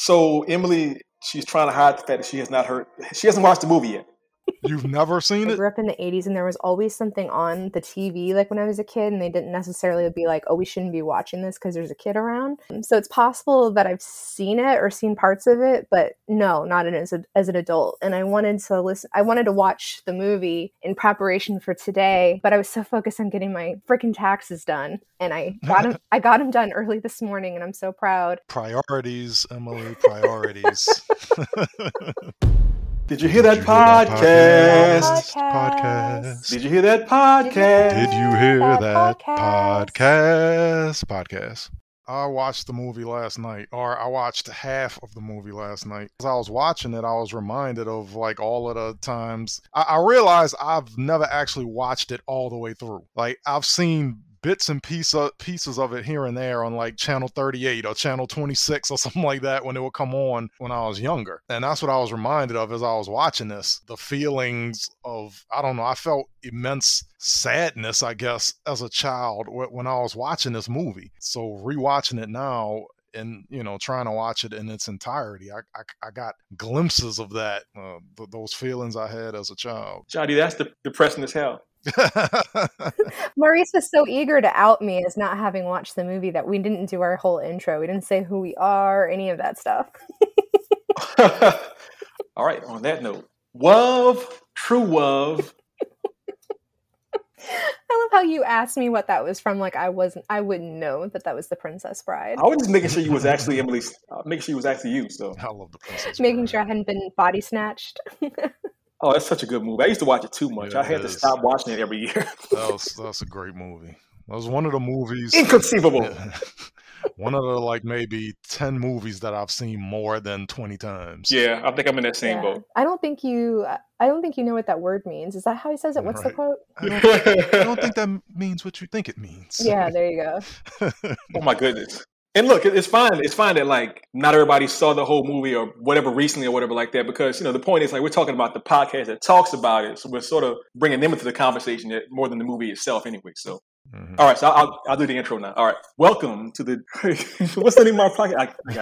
So Emily, she's trying to hide the fact that she has not heard. She hasn't watched the movie yet. You've never seen it. I it? grew up in the 80s and there was always something on the TV like when I was a kid and they didn't necessarily be like, "Oh, we shouldn't be watching this because there's a kid around." So it's possible that I've seen it or seen parts of it, but no, not as, a, as an adult. And I wanted to listen I wanted to watch the movie in preparation for today, but I was so focused on getting my freaking taxes done and I got them I got them done early this morning and I'm so proud. Priorities, Emily, priorities. Did you hear that Did you hear that podcast? Podcast. Did you hear that podcast? Did you hear that that podcast? podcast? Podcast. I watched the movie last night, or I watched half of the movie last night. As I was watching it, I was reminded of like all of the times. I, I realized I've never actually watched it all the way through. Like I've seen bits and piece of, pieces of it here and there on like channel 38 or channel 26 or something like that when it would come on when I was younger. And that's what I was reminded of as I was watching this. The feelings of, I don't know, I felt immense sadness, I guess, as a child when I was watching this movie. So rewatching it now, and you know trying to watch it in its entirety i i, I got glimpses of that uh, th- those feelings i had as a child Johnny, that's de- depressing as hell. Maurice was so eager to out me as not having watched the movie that we didn't do our whole intro. We didn't say who we are, any of that stuff. All right. On that note, love, true love. I love how you asked me what that was from. Like I wasn't, I wouldn't know that that was the Princess Bride. I was just making sure you was actually Emily. Uh, making sure you was actually you. So, i love the princess Making Bride. sure I hadn't been body snatched. Oh, that's such a good movie. I used to watch it too much. Yeah, I had to is. stop watching it every year. that was that's a great movie that was one of the movies Inconceivable. Yeah. one of the like maybe 10 movies that i've seen more than 20 times Yeah, I think I'm in that same Yeah. boat. I don't think you. I don't think you know what that word means. Is that how he says it? What's the quote? I don't, I don't think that means what you think it means Yeah, there you go. Oh my goodness. And look, it's fine. It's fine that like not everybody saw the whole movie or whatever recently or whatever like that because you know the point is like we're talking about the podcast that talks about it, so we're sort of bringing them into the conversation that- more than the movie itself anyway. So Mhm. all right, so I'll, I'll, do the intro now. All right, welcome to the what's the name of our podcast? I,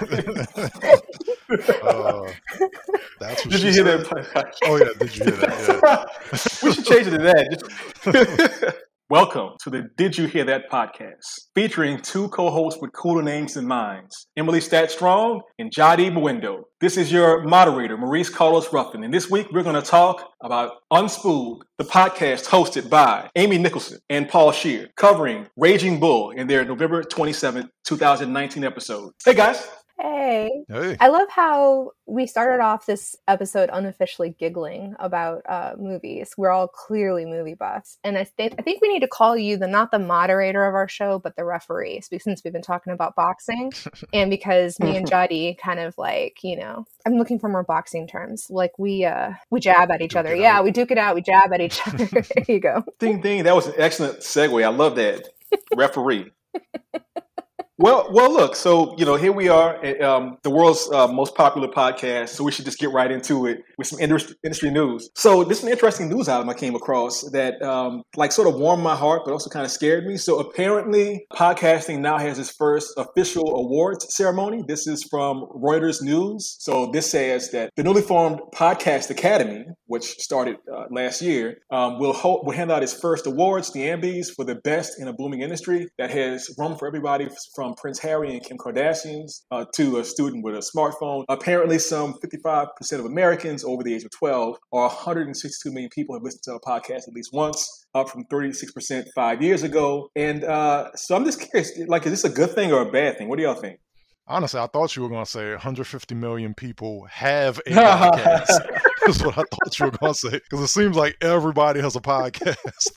I. Uh, that's what Did you hear said. that? oh yeah did you hear that Yeah. we should change it to that. Welcome to the Did You Hear That podcast, featuring two co-hosts with cooler names than mine, Emily Stat Strong and Jadi Mwendo. This is your moderator, Maurice Carlos Ruffin, and this week we're going to talk about Unspooled, the podcast hosted by Amy Nicholson and Paul Scheer, covering Raging Bull in their November 27, 2019 episode. Hey guys. Hey. hey I love how we started off this episode unofficially giggling about uh, movies. We're all clearly movie buffs, and I think I think we need to call you the not the moderator of our show, but the referee, since we've been talking about boxing, and because me and Jody kind of like you know, I'm looking for more boxing terms. Like we uh we jab at each Duke other. Yeah, out. we duke it out. We jab at each other. there you go. Ding ding. That was an excellent segue. I love that. Referee. Well, well, look. So you know, here we are, at, um, the world's uh, most popular podcast. So we should just get right into it with some industry, industry news. So this is an interesting news item I came across that, um, like, sort of warmed my heart, but also kind of scared me. So apparently, podcasting now has its first official awards ceremony. This is from Reuters News. So this says that the newly formed Podcast Academy, which started uh, last year, um, will ho- will hand out its first awards, the Ambies, for the best in a booming industry that has room for everybody from Prince Harry and Kim Kardashians uh, to a student with a smartphone. Apparently, some 55% of Americans over the age of 12 or 162 million people have listened to a podcast at least once, up from 36% five years ago. And uh, so I'm just curious, like, is this a good thing or a bad thing? What do y'all think? Honestly i thought you were going to say 150 million people have a podcast That's what I thought you were going to say because it seems like everybody has a podcast.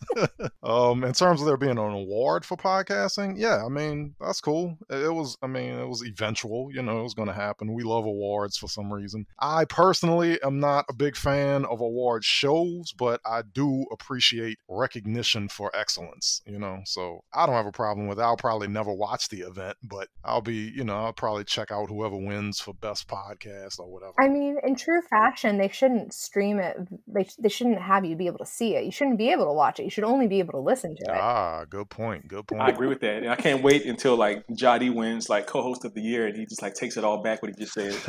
um, in terms of there being an award for podcasting, yeah, I mean that's cool. It was, I mean, it was eventual. You know, it was going to happen. We love awards for some reason. I personally am not a big fan of award shows, but I do appreciate recognition for excellence. You know, so I don't have a problem with. it. I'll probably never watch the event, but I'll be, you know, I'll probably check out whoever wins for best podcast or whatever. I mean, in true fashion, they shouldn't stream it. They, they shouldn't have you be able to see it. You shouldn't be able to watch it. You should only be able to listen to it. Ah, good point. Good point. I agree with that, and I can't wait until like Jadi wins like co-host of the year, and he just like takes it all back what he just said.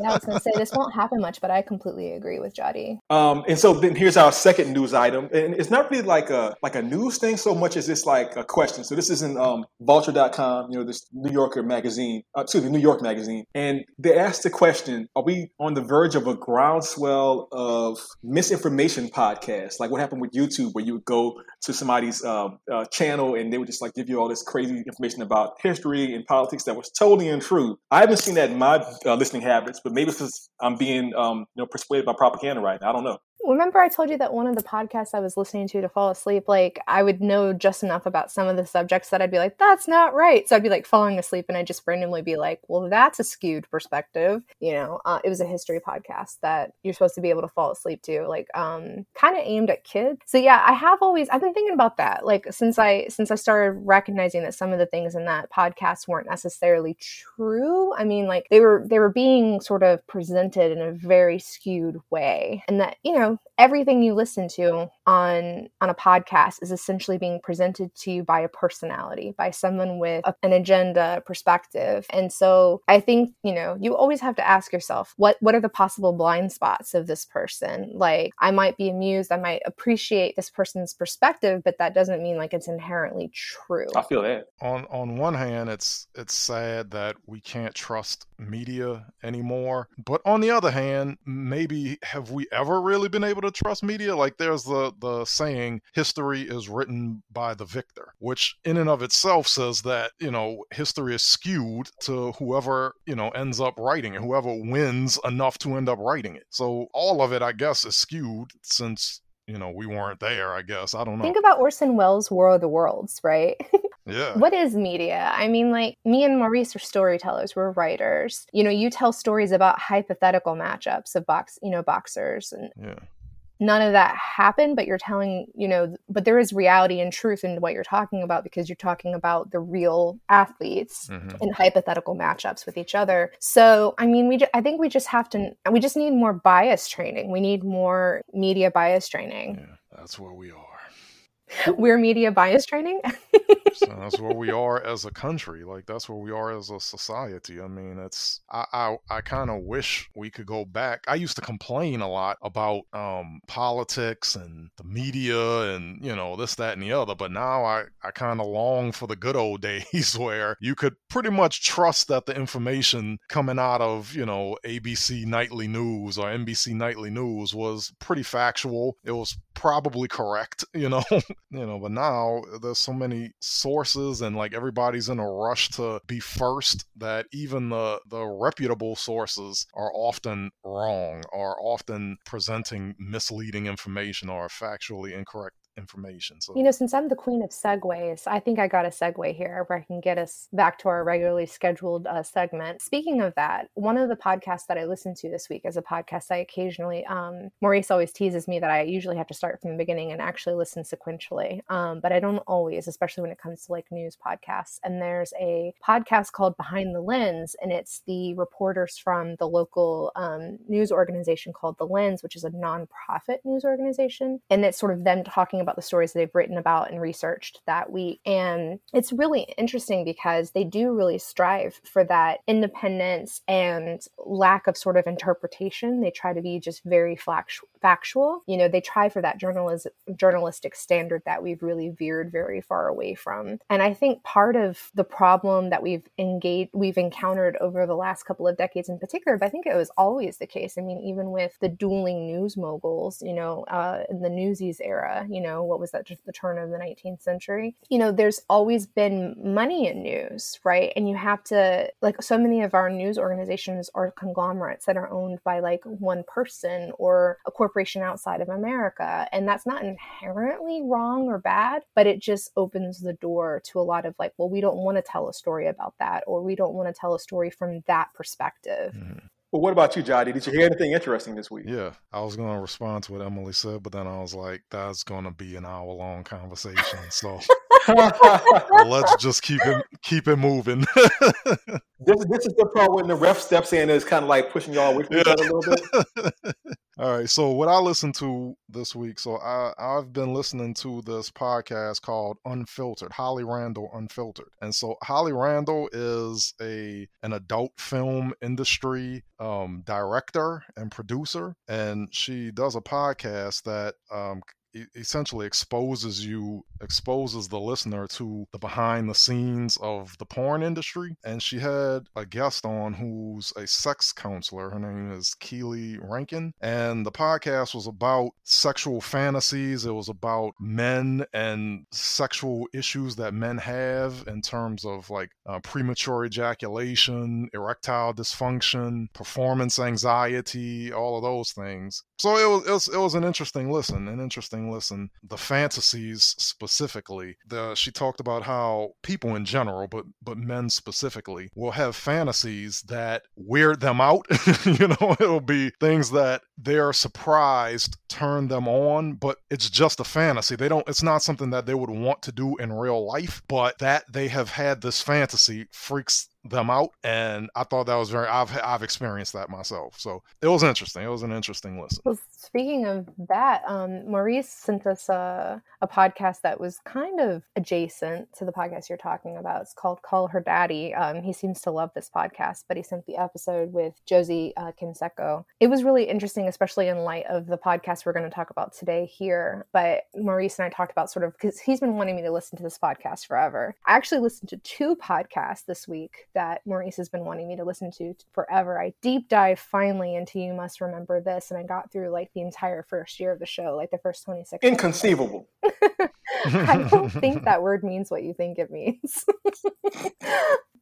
yeah, I was gonna say this won't happen much, but I completely agree with Jadi. Um, and so then here's our second news item, and it's not really like a like a news thing so much as it's like a question. So this is in um, Vulture.com, you know, this New Yorker magazine, uh, excuse me, New York magazine, and they asked the question: Are we on the verge of a groundswell of misinformation podcasts, like what happened with YouTube, where you would go to somebody's uh, uh, channel and they would just like give you all this crazy information about history and politics that was totally untrue. I haven't seen that in my uh, listening habits, but maybe because I'm being um, you know persuaded by propaganda right now. I don't know remember I told you that one of the podcasts I was listening to to fall asleep, like I would know just enough about some of the subjects that I'd be like, that's not right. So I'd be like falling asleep and I'd just randomly be like, well, that's a skewed perspective. You know, uh, it was a history podcast that you're supposed to be able to fall asleep to, like um, kind of aimed at kids. So yeah, I have always, I've been thinking about that. Like since I, since I started recognizing that some of the things in that podcast weren't necessarily true. I mean, like they were, they were being sort of presented in a very skewed way and that, you know, everything you listen to on on a podcast is essentially being presented to you by a personality by someone with a, an agenda perspective. And so i think you know you always have to ask yourself what what are the possible blind spots of this person? Like i might be amused i might appreciate this person's perspective but that doesn't mean like it's inherently true. I feel that. On on one hand it's it's sad that we can't trust media anymore. But on the other hand maybe have we ever really been able to trust media like there's the the saying history is written by the victor which in and of itself says that you know history is skewed to whoever you know ends up writing it whoever wins enough to end up writing it. So all of it i guess is skewed since you know we weren't there i guess. I don't know. Think about orson welles war of the worlds right? Yeah. What is media? I mean like me and maurice are storytellers we're writers. You know you tell stories about hypothetical matchups of box you know boxers and yeah none of that happened but you're telling you know but there is reality and truth in what you're talking about because you're talking about the real athletes mm-hmm. in hypothetical matchups with each other. So i mean we i think we just have to we just need more bias training. We need more media bias training. Yeah, that's where we are we're media bias training. So that's where we are as a country like that's where we are as a society. I mean it's i i, I kind of wish we could go back. I used to complain a lot about um politics and the media and you know this that and the other but now i i kind of long for the good old days where you could pretty much trust that the information coming out of you know abc nightly news or nbc nightly news was pretty factual. It was probably correct you know you know but now there's so many sources and like everybody's in a rush to be first that even the the reputable sources are often wrong or often presenting misleading information or factually incorrect information. So you know, since I'm the queen of segues, I think I got a segue here where I can get us back to our regularly scheduled uh, segment. Speaking of that, one of the podcasts that I listened to this week is a podcast I occasionally. Um, Maurice always teases me that I usually have to start from the beginning and actually listen sequentially, um, but I don't always, especially when it comes to like news podcasts. And there's a podcast called Behind the Lens, and it's the reporters from the local um, news organization called The Lens, which is a nonprofit news organization, and it's sort of them talking about the stories that they've written about and researched that week. And it's really interesting because they do really strive for that independence and lack of sort of interpretation. They try to be just very factual. You know, they try for that journalism, journalistic standard that we've really veered very far away from. And I think part of the problem that we've engaged, we've encountered over the last couple of decades in particular, but I think it was always the case. I mean, even with the dueling news moguls, you know, uh, in the Newsies era, you know, know, what was that, just the turn of the 19th century? You know, there's always been money in news, right? And you have to, like, so many of our news organizations are conglomerates that are owned by like one person or a corporation outside of America. And that's not inherently wrong or bad, but it just opens the door to a lot of like, well, we don't want to tell a story about that, or we don't want to tell a story from that perspective. Mm-hmm Well, what about you, Jody? Did you hear anything interesting this week? Yeah, I was going to respond to what Emily said, but then I was like, that's going to be an hour long conversation. So let's just keep it keep it moving. this, this is the part when the ref steps in and is kind of like pushing y'all with from each other a little bit. All right. So what I listened to this week, so I I've been listening to this podcast called Unfiltered, Holly Randall Unfiltered. And so Holly Randall is a an adult film industry um, director and producer, and she does a podcast that um, essentially exposes you exposes the listener to the behind the scenes of the porn industry. And she had a guest on who's a sex counselor. Her name is keely rankin. And the podcast was about sexual fantasies. It was about men and sexual issues that men have in terms of like uh, premature ejaculation erectile dysfunction performance anxiety all of those things so it was, it was it was an interesting listen an interesting listen. The fantasies specifically the she talked about how people in general but but men specifically will have fantasies that weird them out. You know it'll be things that they're surprised turn them on but it's just a fantasy. They don't it's not something that they would want to do in real life but that they have had this fantasy freaks them out and i thought that was very i've i've experienced that myself. So it was interesting. It was an interesting listen. Well speaking of that um, maurice sent us a, a podcast that was kind of adjacent to the podcast you're talking about. It's called call her daddy. Um, he seems to love this podcast but he sent the episode with josie uh, canseco. It was really interesting especially in light of the podcast we're going to talk about today here. But maurice and i talked about sort of because he's been wanting me to listen to this podcast forever. I actually listened to two podcasts this week that Maurice has been wanting me to listen to forever. I deep dive finally into You Must Remember This, and I got through like the entire first year of the show, like the first 26. Inconceivable. I don't think that word means what you think it means.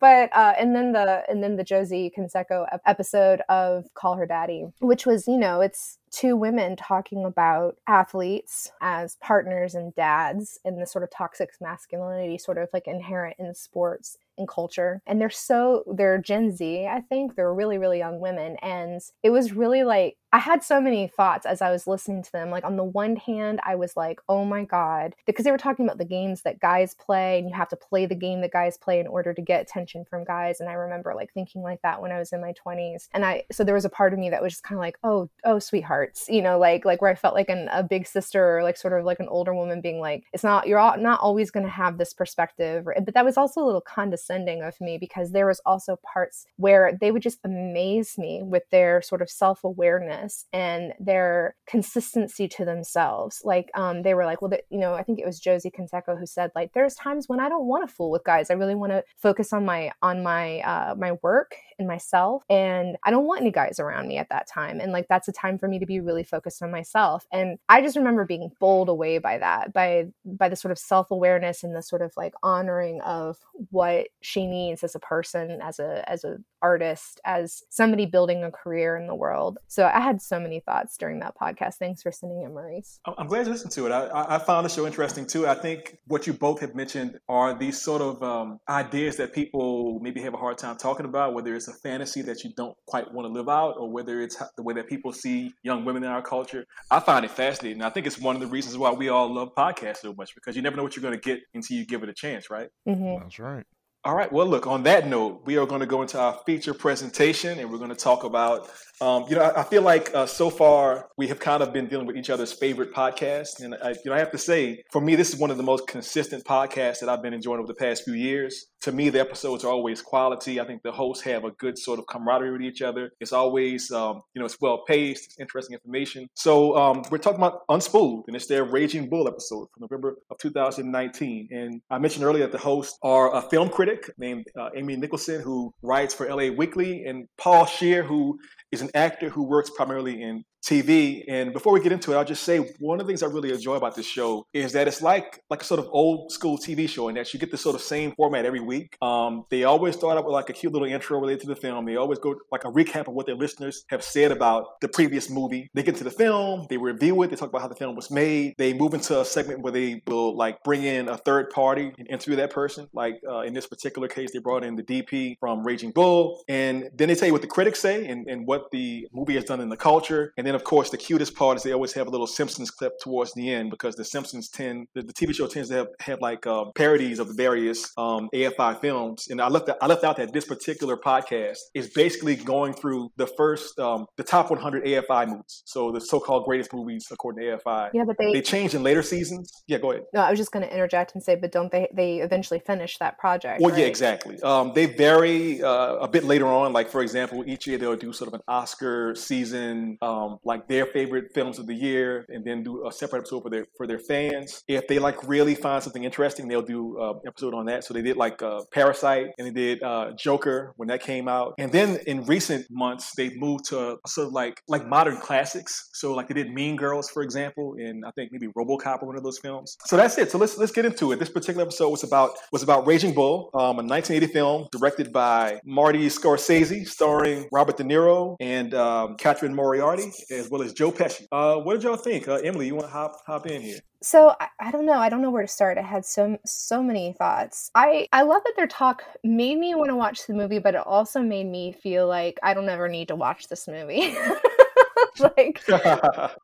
but uh, and then the and then the Josie Canseco episode of Call Her Daddy, which was you know it's two women talking about athletes as partners and dads and the sort of toxic masculinity sort of like inherent in sports and culture. And they're so, they're Gen Z, I think. They're really, really young women. And it was really like, I had so many thoughts as I was listening to them. Like, on the one hand, I was like, oh my God, because they were talking about the games that guys play, and you have to play the game that guys play in order to get attention from guys. And I remember like thinking like that when I was in my 20s. And I, so there was a part of me that was just kind of like, oh, oh, sweethearts, you know, like, like where I felt like an, a big sister or like sort of like an older woman being like, it's not, you're all, not always going to have this perspective. But that was also a little condescending of me because there was also parts where they would just amaze me with their sort of self awareness and their consistency to themselves. Like um, they were like, well, the, you know, I think it was Josie Canseco who said like, there's times when I don't want to fool with guys. I really want to focus on my on my uh, my work and myself, and I don't want any guys around me at that time. And like that's a time for me to be really focused on myself. And I just remember being bowled away by that, by by the sort of self awareness and the sort of like honoring of what she needs as a person, as a as a artist, as somebody building a career in the world. So I had so many thoughts during that podcast. Thanks for sending it, Maurice. I'm glad you listened to it. I, I found the show interesting too. I think what you both have mentioned are these sort of um, ideas that people maybe have a hard time talking about, whether it's a fantasy that you don't quite want to live out or whether it's the way that people see young women in our culture. I find it fascinating. I think it's one of the reasons why we all love podcasts so much because you never know what you're going to get until you give it a chance, right? Mm-hmm. That's right. All right. Well, look, on that note, we are going to go into our feature presentation and we're going to talk about um, you know, I, I feel like uh, so far we have kind of been dealing with each other's favorite podcasts, and I, you know, I have to say, for me, this is one of the most consistent podcasts that I've been enjoying over the past few years. To me, the episodes are always quality. I think the hosts have a good sort of camaraderie with each other. It's always, um, you know, it's well paced, it's interesting information. So um, we're talking about Unspooled, and it's their Raging Bull episode from November of 2019. And I mentioned earlier that the hosts are a film critic named uh, Amy Nicholson, who writes for LA Weekly, and Paul Scheer, who is an actor who works primarily in TV. And before we get into it, I'll just say one of the things I really enjoy about this show is that it's like like a sort of old school TV show in that you get the sort of same format every week. Um, they always start out with like a cute little intro related to the film. They always go like a recap of what their listeners have said about the previous movie. They get to the film, they review it, they talk about how the film was made. They move into a segment where they will like bring in a third party and interview that person. Like uh, in this particular case, they brought in the DP from Raging Bull, and then they tell you what the critics say and, and what the movie has done in the culture. And then, of course, the cutest part is they always have a little Simpsons clip towards the end because the Simpsons tend, the, the TV show tends to have, have like um, parodies of the various um, AFI films. And I left, I left out that this particular podcast is basically going through the first, um, the top 100 AFI movies. So the so-called greatest movies according to AFI. Yeah, but they they changed in later seasons. Yeah, go ahead. No, I was just going to interject and say, but don't they? They eventually finish that project. Well, yeah, exactly. Um, they vary uh, a bit later on. Like for example, each year they'll do sort of an Oscar season, um, like their favorite films of the year, and then do a separate episode for their for their fans. If they like really find something interesting, they'll do an episode on that. So they did like uh, Parasite, and they did uh, Joker when that came out, and then in recent months they moved to sort of like like modern classics. So like they did Mean Girls, for example, and I think maybe RoboCop or one of those films. So that's it. So let's let's get into it. This particular episode was about was about Raging Bull, um, a 1980 film directed by Marty Scorsese, starring Robert De Niro and um, Catherine Moriarty, as well as Joe Pesci. Uh, what did y'all think, uh, Emily? You want to hop hop in here? So I, I don't know. I don't know where to start. I had so so many thoughts. I I love that their talk made me want to watch the movie, but it also made me feel like I don't ever need to watch this movie. like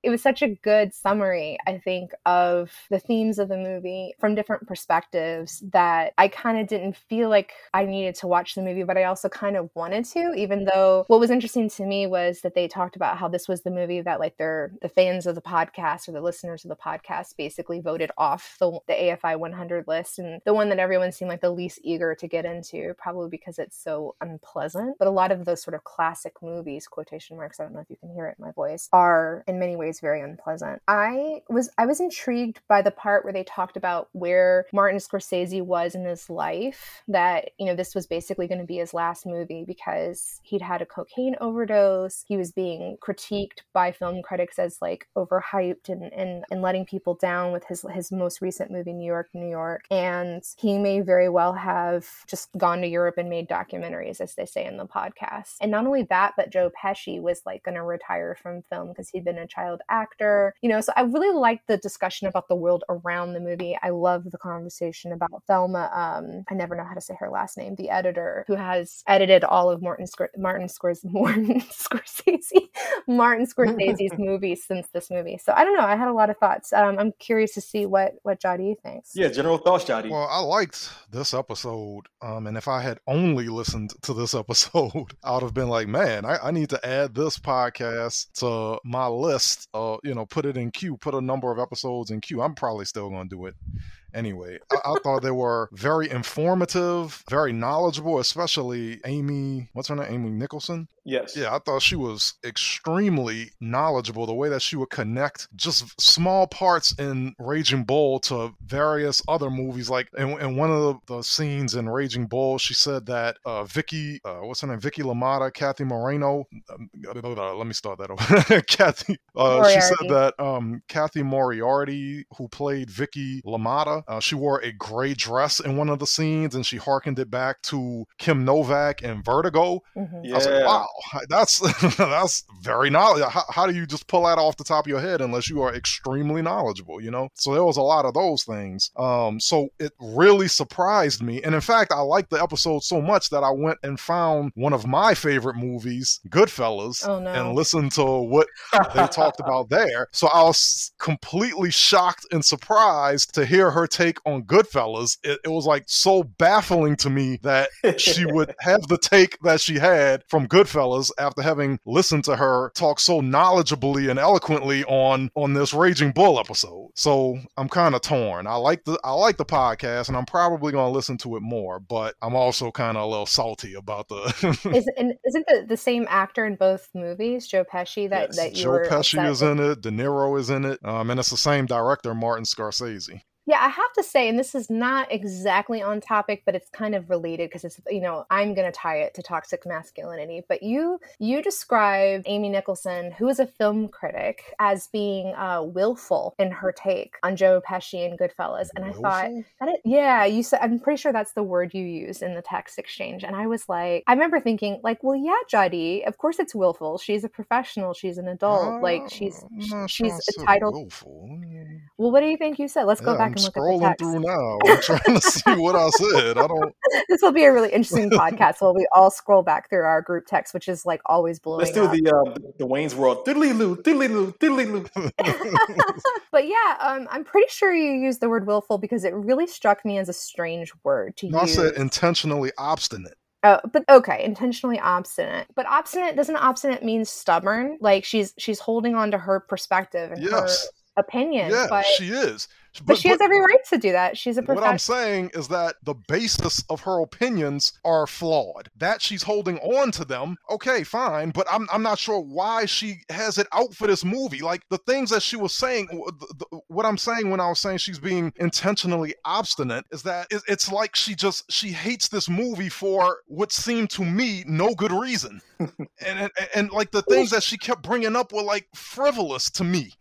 it was such a good summary i think of the themes of the movie from different perspectives that i kind of didn't feel like i needed to watch the movie but i also kind of wanted to even though what was interesting to me was that they talked about how this was the movie that like their the fans of the podcast or the listeners of the podcast basically voted off the, the afi 100 list and the one that everyone seemed like the least eager to get into probably because it's so unpleasant. But a lot of those sort of classic movies quotation marks i don't know if you can hear it in my voice are in many ways very unpleasant. I was I was intrigued by the part where they talked about where Martin Scorsese was in his life that you know this was basically going to be his last movie because he'd had a cocaine overdose. He was being critiqued by film critics as like overhyped and and, and letting people down with his his most recent movie New York New York and he may very well have just gone to Europe and made documentaries as they say in the podcast. And not only that but Joe Pesci was like going to retire from film because he'd been a child actor. You know, so I really liked the discussion about the world around the movie. I love the conversation about Thelma. Um, I never know how to say her last name. The editor who has edited all of Martin Scor- Martin Scors- Martin Scorsese Martin Scorsese's movies since this movie. So I don't know. I had a lot of thoughts. Um, I'm curious to see what what Jody thinks. Yeah, general thoughts, Jody. Well, I liked this episode, um, and if I had only listened to this episode, I would have been like, man, I, I need to add this podcast to my list. Uh, you know, put it in queue, put a number of episodes in queue. I'm probably still going to do it anyway. I, I, thought they were very informative, very knowledgeable, especially Amy, what's her name? Amy Nicholson. Yes. Yeah, I thought she was extremely knowledgeable. The way that she would connect just small parts in Raging Bull to various other movies. Like in, in one of the, the, scenes in Raging Bull, she said that uh, Vicky, uh, what's her name? Vicky LaMotta, Kathy Moreno. Um, let me start that over. Cathy. Uh, she said that um, Cathy Moriarty, who played Vicky LaMotta, uh, she wore a gray dress in one of the scenes, and she harkened it back to Kim Novak in Vertigo. Mm-hmm. Yeah. I was like, wow, that's that's very knowledgeable. How, how, do you just pull that off the top of your head unless you are extremely knowledgeable? You know. So there was a lot of those things. Um, so it really surprised me, and in fact, I liked the episode so much that I went and found one of my favorite movies, Goodfellas, oh, no. and listened to what they talked about there. So I was completely shocked and surprised to hear her take on Goodfellas. It, it was like so baffling to me that she would have the take that she had from Goodfellas after having listened to her talk so knowledgeably and eloquently on on this Raging Bull episode. So I'm kind of torn. I like the I like the podcast, and I'm probably going to listen to it more. But I'm also kind of a little salty about the. Is, and isn't the, the same actor in both movies, Joe Pesci? That yes. that you Joe were Pesci is with? in it. De Niro is in it, um, and it's the same director, Martin Scorsese. Yeah, I have to say, and this is not exactly on topic, but it's kind of related because it's you know I'm going to tie it to toxic masculinity. But you you describe Amy Nicholson, who is a film critic, as being uh, willful in her take on Joe Pesci and Goodfellas, and willful? I thought that it, yeah, you said I'm pretty sure that's the word you used in the text exchange, and I was like, I remember thinking like, well, yeah, Jody, of course it's willful. She's a professional. She's an adult. like she's she's entitled. Willful. Well, what do you think you said? Let's go back I'm scrolling at the through now. I'm trying to see what I said. I don't. this will be a really interesting podcast. While we all scroll back through our group text, which is like always blowing Let's do up. the uh, the Wayne's World. Diddly loo, diddly loo, diddly loo. but yeah, um, I'm pretty sure you used the word willful because it really struck me as a strange word to No, I use. said intentionally obstinate. Oh, but okay, intentionally obstinate. But obstinate doesn't obstinate mean stubborn? Like she's she's holding on to her perspective and Yes. her opinion. Yeah, but she is. But, she has every right to do that. She's a What I'm saying is that the basis of her opinions are flawed. That she's holding on to them, okay, fine, but I'm I'm not sure why she has it out for this movie. Like the things that she was saying, the- the- what I'm saying when I was saying she's being intentionally obstinate is that it- it's like she just she hates this movie for what seemed to me no good reason, and, and and like the things that she kept bringing up were like frivolous to me.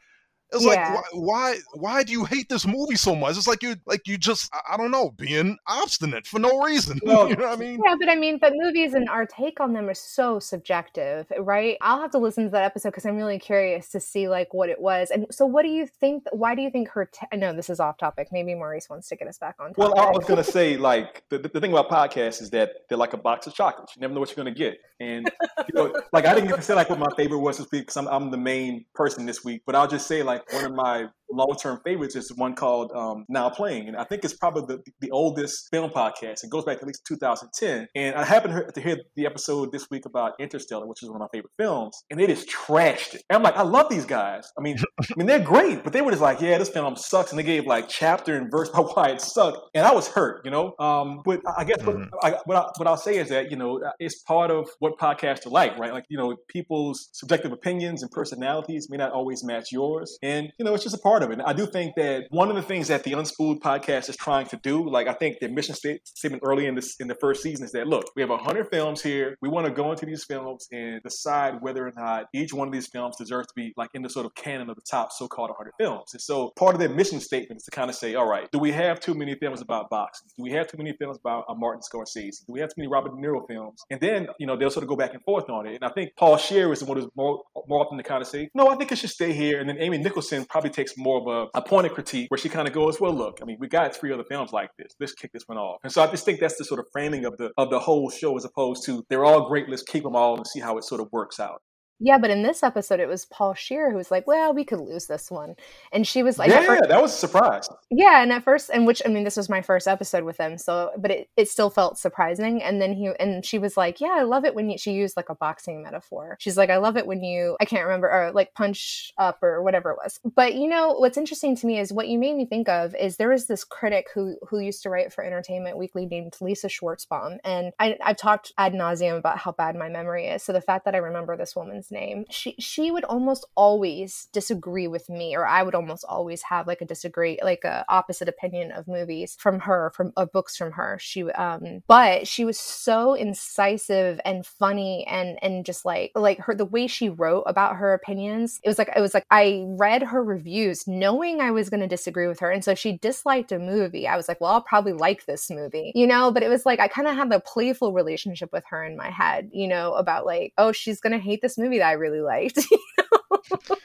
It's Yeah. like why, why why do you hate this movie so much? It's like you like you just I, I don't know being obstinate for no reason. Well, you know what I mean? Yeah, but I mean, but movies and our take on them are so subjective, right? I'll have to listen to that episode because I'm really curious to see like what it was. And so, what do you think? Why do you think her? T- I know this is off topic. Maybe Maurice wants to get us back on topic. Well, I was gonna say like the, the thing about podcasts is that they're like a box of chocolates. You never know what you're gonna get, and you know, like I didn't get to say like what my favorite was this week because I'm, I'm the main person this week. But I'll just say like one of my long-term favorites is one called um, Now Playing, and I think it's probably the, the oldest film podcast. It goes back to at least 2010. And I happened to hear- the episode this week about Interstellar, which is one of my favorite films, and they just trashed it. And I'm like, I love these guys. I mean, I mean they're great, but they were just like, yeah, this film sucks, and they gave like chapter and verse about why it sucked, and I was hurt, you know. Um, but I guess Mhm. what, I, what, I, what I'll say is that you know it's part of what podcasts are like, right? Like you know, people's subjective opinions and personalities may not always match yours, and you know, it's just a part of it. I do think that one of the things that the Unspooled podcast is trying to do, like I think the mission statement early in this in the first season is that look, we have hundred films here. We want to go into these films and decide whether or not each one of these films deserves to be like in the sort of canon of the top so-called 100 films. And so part of their mission statement is to kind of say, all right, do we have too many films about boxing? Do we have too many films about uh, Martin Scorsese? Do we have too many Robert De Niro films? And then, you know, they'll sort of go back and forth on it. And I think Paul Scheer is the one who's more, more often to kind of say, no, I think it should stay here. And then Amy Nicholson probably takes more of a, a pointed critique where she kind of goes, well, look, I mean, we got three other films like this. Let's kick this one off. And so I just think that's the sort of framing of the of the whole show as opposed to they're all great, let's keep them all and see how it sort of works out. Yeah, but in this episode, it was Paul Scheer who was like, "Well, we could lose this one," and she was like, yeah, at fir- that was a surprise. Yeah, and at first, and which I mean, this was my first episode with him, so but it, it still felt surprising. And then he and she was like, "Yeah, I love it when you." She used like a boxing metaphor. She's like, "I love it when you," I can't remember, or like punch up or whatever it was. But you know, what's interesting to me is what you made me think of is there was this critic who who used to write for Entertainment Weekly named Lisa Schwarzbaum, and I, I've talked ad nauseum about how bad my memory is. So the fact that I remember this woman's name, she she would almost always disagree with me, or I would almost always have like a disagree, like a opposite opinion of movies from her, from of books from her. She um, but she was so incisive and funny and and just like like her the way she wrote about her opinions. It was like it was like I read her reviews knowing I was going to disagree with her, and so if she disliked a movie, I was like, well, I'll probably like this movie, you know. But it was like I kind of had a playful relationship with her in my head, you know, about like, oh, she's gonna hate this movie that I really liked.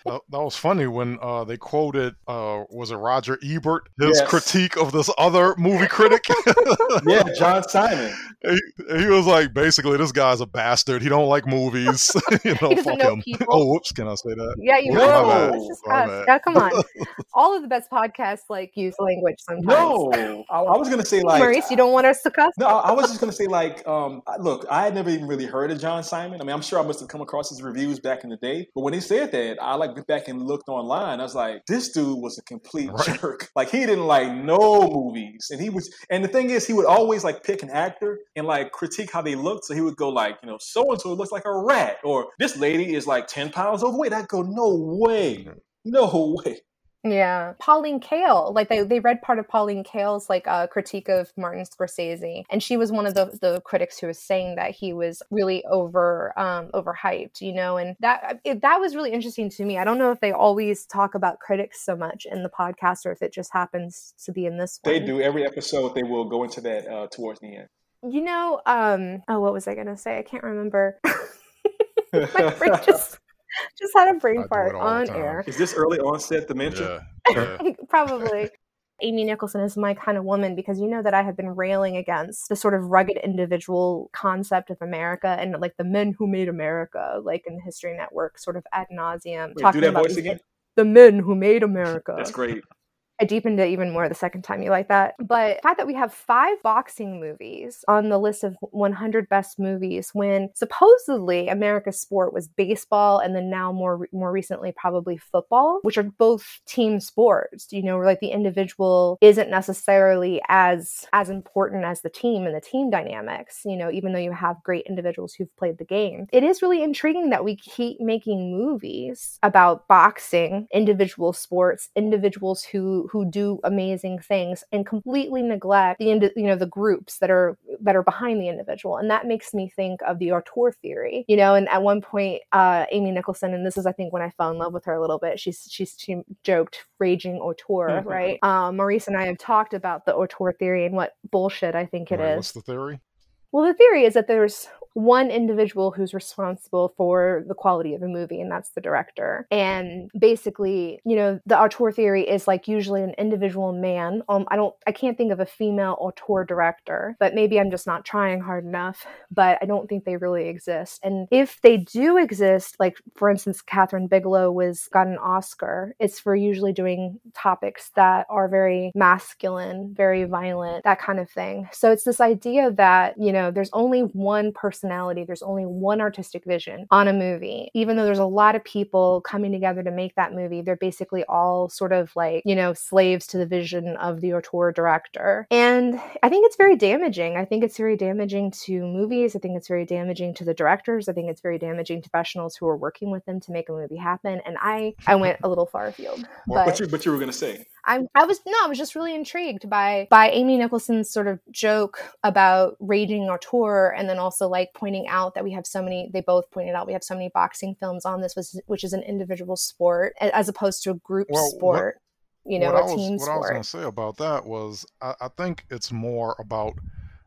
That, that was funny when uh, they quoted uh, was it Roger Ebert his Yes. critique of this other movie critic. Yeah, John Simon. he, he was like basically this guy's a bastard. He don't like movies. you know, He fuck know him. people. Oh, whoops! Can I say that? yeah, you No. know, My just My us. bad. Yeah, come on. All of the best podcasts like use language sometimes. No, I, I was gonna say like Maurice, you don't want us to cuss? No, I I was just gonna say like, um, look, I had never even really heard of John Simon. I mean, I'm sure I must have come across his reviews back in the day, but when he said that, I like went back and looked online. I was like, this dude was a complete Right. jerk. Like he didn't like no movies, and he was. And the thing is, he would always like pick an actor and like critique how they looked. So he would go like, you know, so and so looks like a rat, or this lady is like ten pounds overweight. I go, no way, mm-hmm. no way. Yeah. Pauline Kael, like they, they read part of Pauline Kael's like uh, critique of Martin Scorsese. And she was one of the, the critics who was saying that he was really over um overhyped, you know, and that it, that was really interesting to me. I don't know if they always talk about critics so much in the podcast or if it just happens to be in this one. They do every episode. They will go into that uh, towards the end. You know, um oh what was I gonna say? I can't remember. My brain just just had a brain do fart it all the on air. Is this early onset dementia? Yeah, yeah. Probably. Amy Nicholson is my kind of woman because you know that I have been railing against the sort of rugged individual concept of America and like the men who made America, like in the History Network, sort of ad nauseum. Wait, do that voice again. The men who made America. That's great. I deepened it even more the second time you like that. But the fact that we have five boxing movies on the list of 100 best movies when supposedly America's sport was baseball and then now more more recently probably football, which are both team sports. You know, like the individual isn't necessarily as as important as the team and the team dynamics. You know, even though you have great individuals who've played the game, it is really intriguing that we keep making movies about boxing, individual sports, individuals who who do amazing things and completely neglect the you know the groups that are that are behind the individual and that makes me think of the auteur theory you know and at one point uh, amy nicholson and this is i think when i fell in love with her a little bit she's she's she joked raging auteur mm-hmm. right um, maurice and i have talked about the auteur theory and what bullshit i think it right, is. what's the theory well, the theory is that there's one individual who's responsible for the quality of a movie, and that's the director. And basically, you know, the auteur theory is like usually an individual man. Um, I don't, I can't think of a female auteur director, but maybe I'm just not trying hard enough. But I don't think they really exist. And if they do exist, like for instance, Kathryn Bigelow was got an Oscar. It's for usually doing topics that are very masculine, very violent, that kind of thing. So it's this idea that you know, there's only one personality, there's only one artistic vision on a movie. Even though there's a lot of people coming together to make that movie, they're basically all sort of like, you know, slaves to the vision of the auteur director. And I think it's very damaging. I think it's very damaging to movies. I think it's very damaging to the directors. I think it's very damaging to professionals who are working with them to make a movie happen. And I I went a little far afield. But, but you but you were gonna say I I was no, I was just really intrigued by by Amy Nicholson's sort of joke about raging auteur, and then also like pointing out that we have so many. They both pointed out we have so many boxing films on this, which, which is an individual sport as opposed to a group well, sport. What, you know, a was, team what sport. I was going to say about that was, I, I think it's more about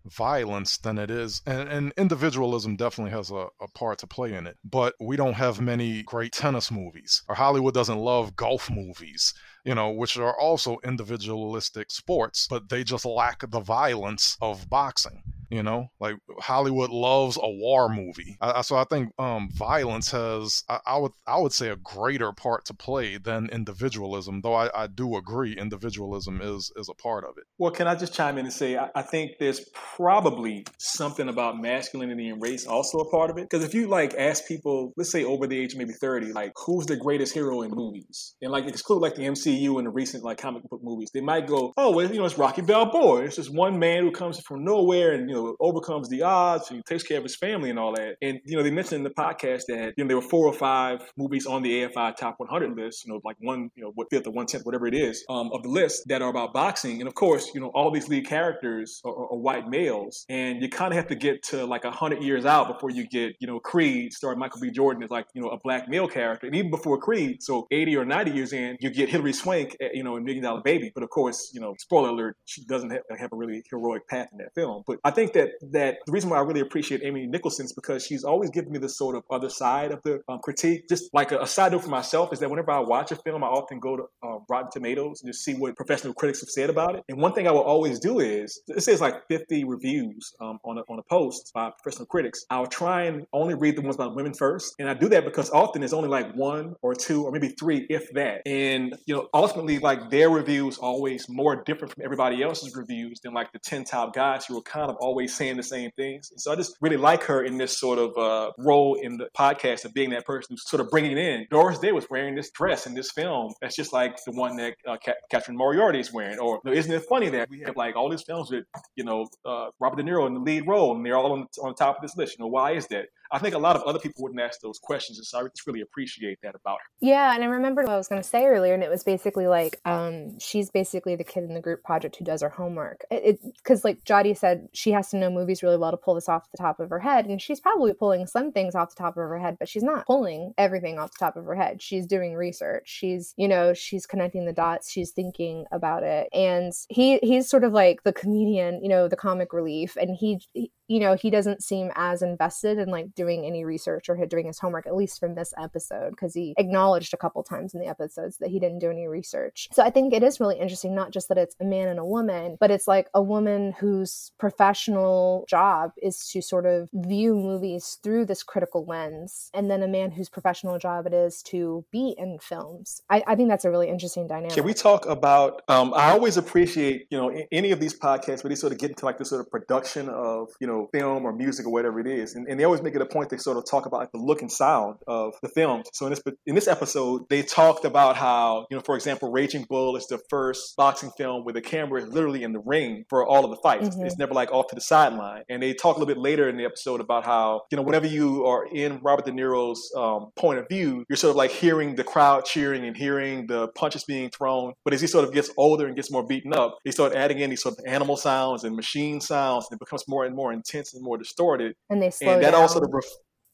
violence than it is and, and individualism definitely has a, a, part to play in it but we don't have many great tennis movies or hollywood doesn't love golf movies you know, which are also individualistic sports, but they just lack the violence of boxing. You know, like Hollywood loves a war movie, I, so I think um, violence has, I, I, would, I would say, a greater part to play than individualism. Though I, I do agree, individualism is is a part of it. Well, can I just chime in and say I, I think there's probably something about masculinity and race also a part of it. Because if you like ask people, let's say over the age of maybe thirty, like who's the greatest hero in movies, and like exclude like the MCU and the recent like comic book movies, they might go, oh, well, you know, it's Rocky Balboa. It's just one man who comes from nowhere and you overcomes the odds and takes care of his family and all that. And you know they mentioned in the podcast that you know there were four or five movies on the AFI Top 100 list. You know like one you know what fifth or one tenth whatever it is um, of the list that are about boxing. And of course you know all these lead characters are, are, are white males, and you kind of have to get to like a hundred years out before you get you know Creed starring Michael B. Jordan as like you know a black male character, and even before Creed, so 80 or 90 years in, you get Hilary Swank, eh, you know in Million Dollar Baby. But of course you know spoiler alert, she doesn't have, have a really heroic path in that film. But I think that that the reason why I really appreciate Amy Nicholson is because she's always given me this sort of other side of the um, critique. Just like a, a, side note for myself is that whenever I watch a film, I often go to um, Rotten Tomatoes and just see what professional critics have said about it. And one thing I will always do is it says like 50 reviews um, on a, on a post by professional critics. I'll try and only read the ones about women first, and I do that because often there's only like one or two or maybe three, if that. And you know, ultimately, like their reviews always more different from everybody else's reviews than like the 10 top guys who are kind of always saying the same things. And so I just really like her in this sort of uh, role in the podcast of being that person who's sort of bringing it in. Doris Day was wearing this dress in this film that's just like the one that uh, Catherine Moriarty is wearing. Or you know, isn't it funny that we have like all these films with you know uh, Robert De Niro in the lead role and they're all on, on top of this list? You know, why is that? I think a lot of other people wouldn't ask those questions, and so I just really appreciate that about her. Yeah, and I remember what I was going to say earlier, and it was basically like um, she's basically the kid in the group project who does her homework. Because like Jody said, she has to know movies really well to pull this off the top of her head, and she's probably pulling some things off the top of her head, but she's not pulling everything off the top of her head. She's doing research. She's you know she's connecting the dots. She's thinking about it, and he he's sort of like the comedian, you know, the comic relief, and he, he you know, he doesn't seem as invested in like doing any research or doing his homework, at least from this episode, because he acknowledged a couple times in the episodes that he didn't do any research. So I think it is really interesting, not just that it's a man and a woman, but it's like a woman whose professional job is to sort of view movies through this critical lens, and then a man whose professional job it is to be in films. I, I think that's a really interesting dynamic. Can we talk about? Um, I always appreciate, you know, any of these podcasts where they sort of get into like the sort of production of, you know, film or music or whatever it is, and, and they always make it a point to sort of talk about like the look and sound of the films. So in this in this episode, they talked about how, you know, for example, Raging Bull is the first boxing film where the camera is literally in the ring for all of the fights. Mm-hmm. It's never like off to the sideline. And they talk a little bit later in the episode about how, you know, whenever you are in Robert De Niro's um, point of view, you're sort of like hearing the crowd cheering and hearing the punches being thrown. But as he sort of gets older and gets more beaten up, they start adding in these sort of animal sounds and machine sounds, and it becomes more and more intense and more distorted. And they slow and that down. also sort of ref-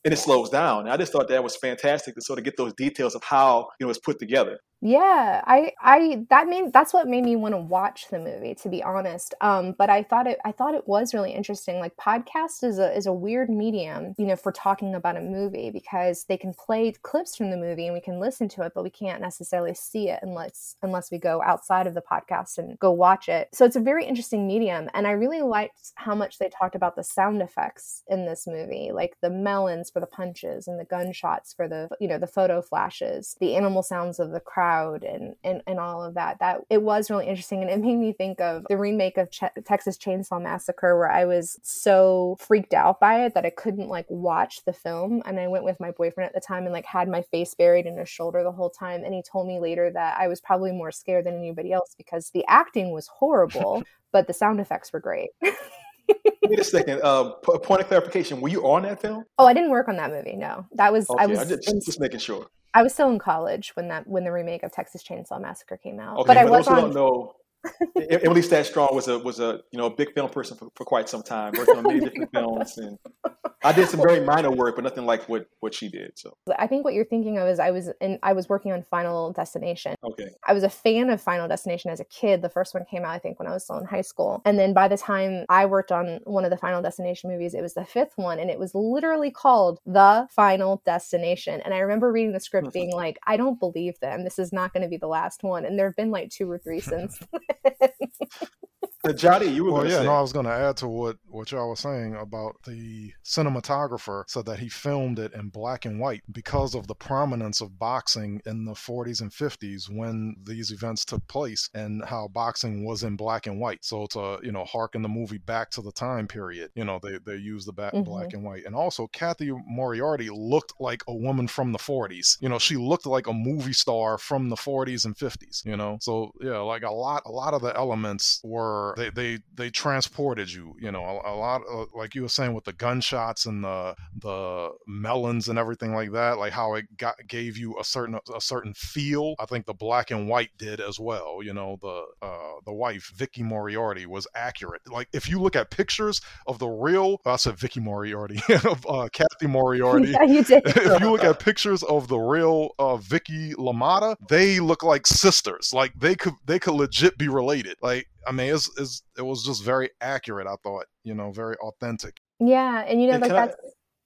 and it slows down. And I just thought that was fantastic to sort of get those details of how you know it's put together. Yeah, I, I, that made that's what made me want to watch the movie, to be honest. Um, but I thought it, I thought it was really interesting. Like podcast is a is a weird medium, you know, for talking about a movie because they can play clips from the movie and we can listen to it, but we can't necessarily see it unless unless we go outside of the podcast and go watch it. So it's a very interesting medium, and I really liked how much they talked about the sound effects in this movie, like the melons for the punches and the gunshots for the you know the photo flashes, the animal sounds of the crowd crowd and, and and all of that that it was really interesting and it made me think of the remake of Ch- texas chainsaw massacre where i was so freaked out by it that i couldn't like watch the film and i went with my boyfriend at the time and like had my face buried in his shoulder the whole time and he told me later that i was probably more scared than anybody else because the acting was horrible but the sound effects were great Wait a second. Uh, point of clarification: Were you on that film? Oh, I didn't work on that movie. No, that was okay, I was I just, in, just making sure. I was still in college when that when the remake of Texas Chainsaw Massacre came out. Okay, but I was on. Know, Emily Stat Strong was a was a you know a big film person for, for quite some time, working on many different films, and I did some very minor work, but nothing like what what she did. So I think what you're thinking of is I was in I was working on Final Destination. Okay, I was a fan of Final Destination as a kid. The first one came out I think when I was still in high school, and then by the time I worked on one of the Final Destination movies, it was the fifth one, and it was literally called The Final Destination. And I remember reading the script, hmm. being like, I don't believe them. This is not going to be the last one. And there have been like two or three since. Uh, Johnny, you were well, yeah, say. no, I was going to add to what what y'all were saying about the cinematographer said that he filmed it in black and white because of the prominence of boxing in the 40s and 50s when these events took place and how boxing was in black and white. So to you know harken the movie back to the time period, you know they they used the back, mm-hmm. black and white, and also Cathy Moriarty looked like a woman from the 40s. You know, she looked like a movie star from the 40s and 50s. You know, so yeah, like a lot a lot of the elements were they they they transported you you know a, a lot of, like you were saying with the gunshots and the the melons and everything like that like how it got gave you a certain a certain feel. I think the black and white did as well you know the uh the wife vicky moriarty was accurate. Like if you look at pictures of the real i said vicky moriarty of uh cathy moriarty. Yeah, you did. if you look at pictures of the real uh vicky lamotta they look like sisters. Like they could they could legit be related. Like I mean, it's, it's, it was just very accurate. I thought, you know, very authentic. Yeah, and you know, And like can I- that's.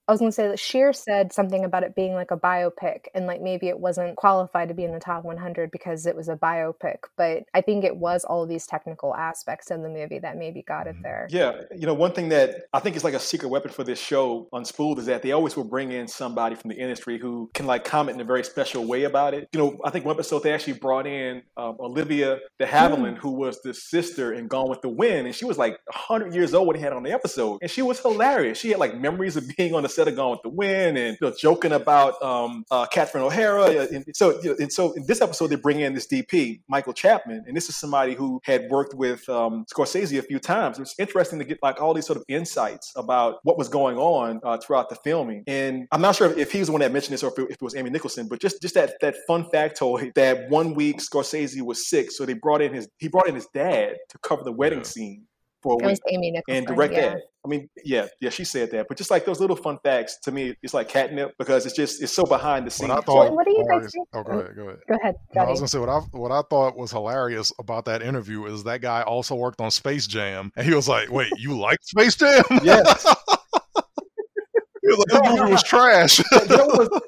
I was going to say that Scheer said something about it being like a biopic, and like maybe it wasn't qualified to be in the top 100 because it was a biopic. But I think it was all of these technical aspects in the movie that maybe got it Mhm. there. Yeah, you know, one thing that I think is like a secret weapon for this show on Unspooled is that they always will bring in somebody from the industry who can like comment in a very special way about it. You know, I think one episode they actually brought in um, Olivia de Havilland, who was the sister in Gone with the Wind, and she was like 100 years old when they had on the episode, and she was hilarious. She had like memories of being on the set of Gone with the Wind and you know, joking about um, uh, Catherine O'Hara. And so, you know, and so in this episode they bring in this DP, Michael Chapman, and this is somebody who had worked with um, Scorsese a few times. It was interesting to get like all these sort of insights about what was going on uh, throughout the filming. And I'm not sure if he was the one that mentioned this or if it, if it was Amy Nicholson, but just just that that fun factoid that one week Scorsese was sick, so they brought in his he brought in his dad to cover the wedding Yeah. scene for a was week Amy Nicholson. and direct yeah. that. I mean, yeah, yeah, she said that. But just like those little fun facts, to me, it's like catnip because it's just it's so behind the scenes. What I thought, what do you guys think? Oh, go ahead, go ahead. Go ahead, No, I was gonna say what I what I thought was hilarious about that interview is that guy also worked on Space Jam, and he was like, "Wait, you like Space Jam?" Yes. he was like, "This movie was trash." You know was-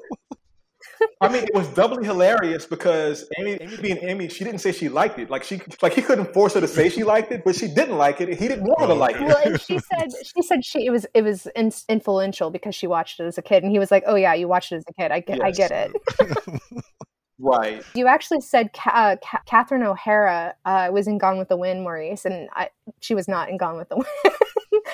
I mean, it was doubly hilarious because Amy, Amy being Amy, she didn't say she liked it. Like she, like he couldn't force her to say she liked it, but she didn't like it. He didn't want her to like it. well, and she said she said she it was it was in, influential because she watched it as a kid, and he was like, "Oh yeah, you watched it as a kid. I get, I get it." Right. You actually said Ca- uh, Ca- Catherine O'Hara uh, was in Gone with the Wind, Maurice, and I, she was not in Gone with the Wind.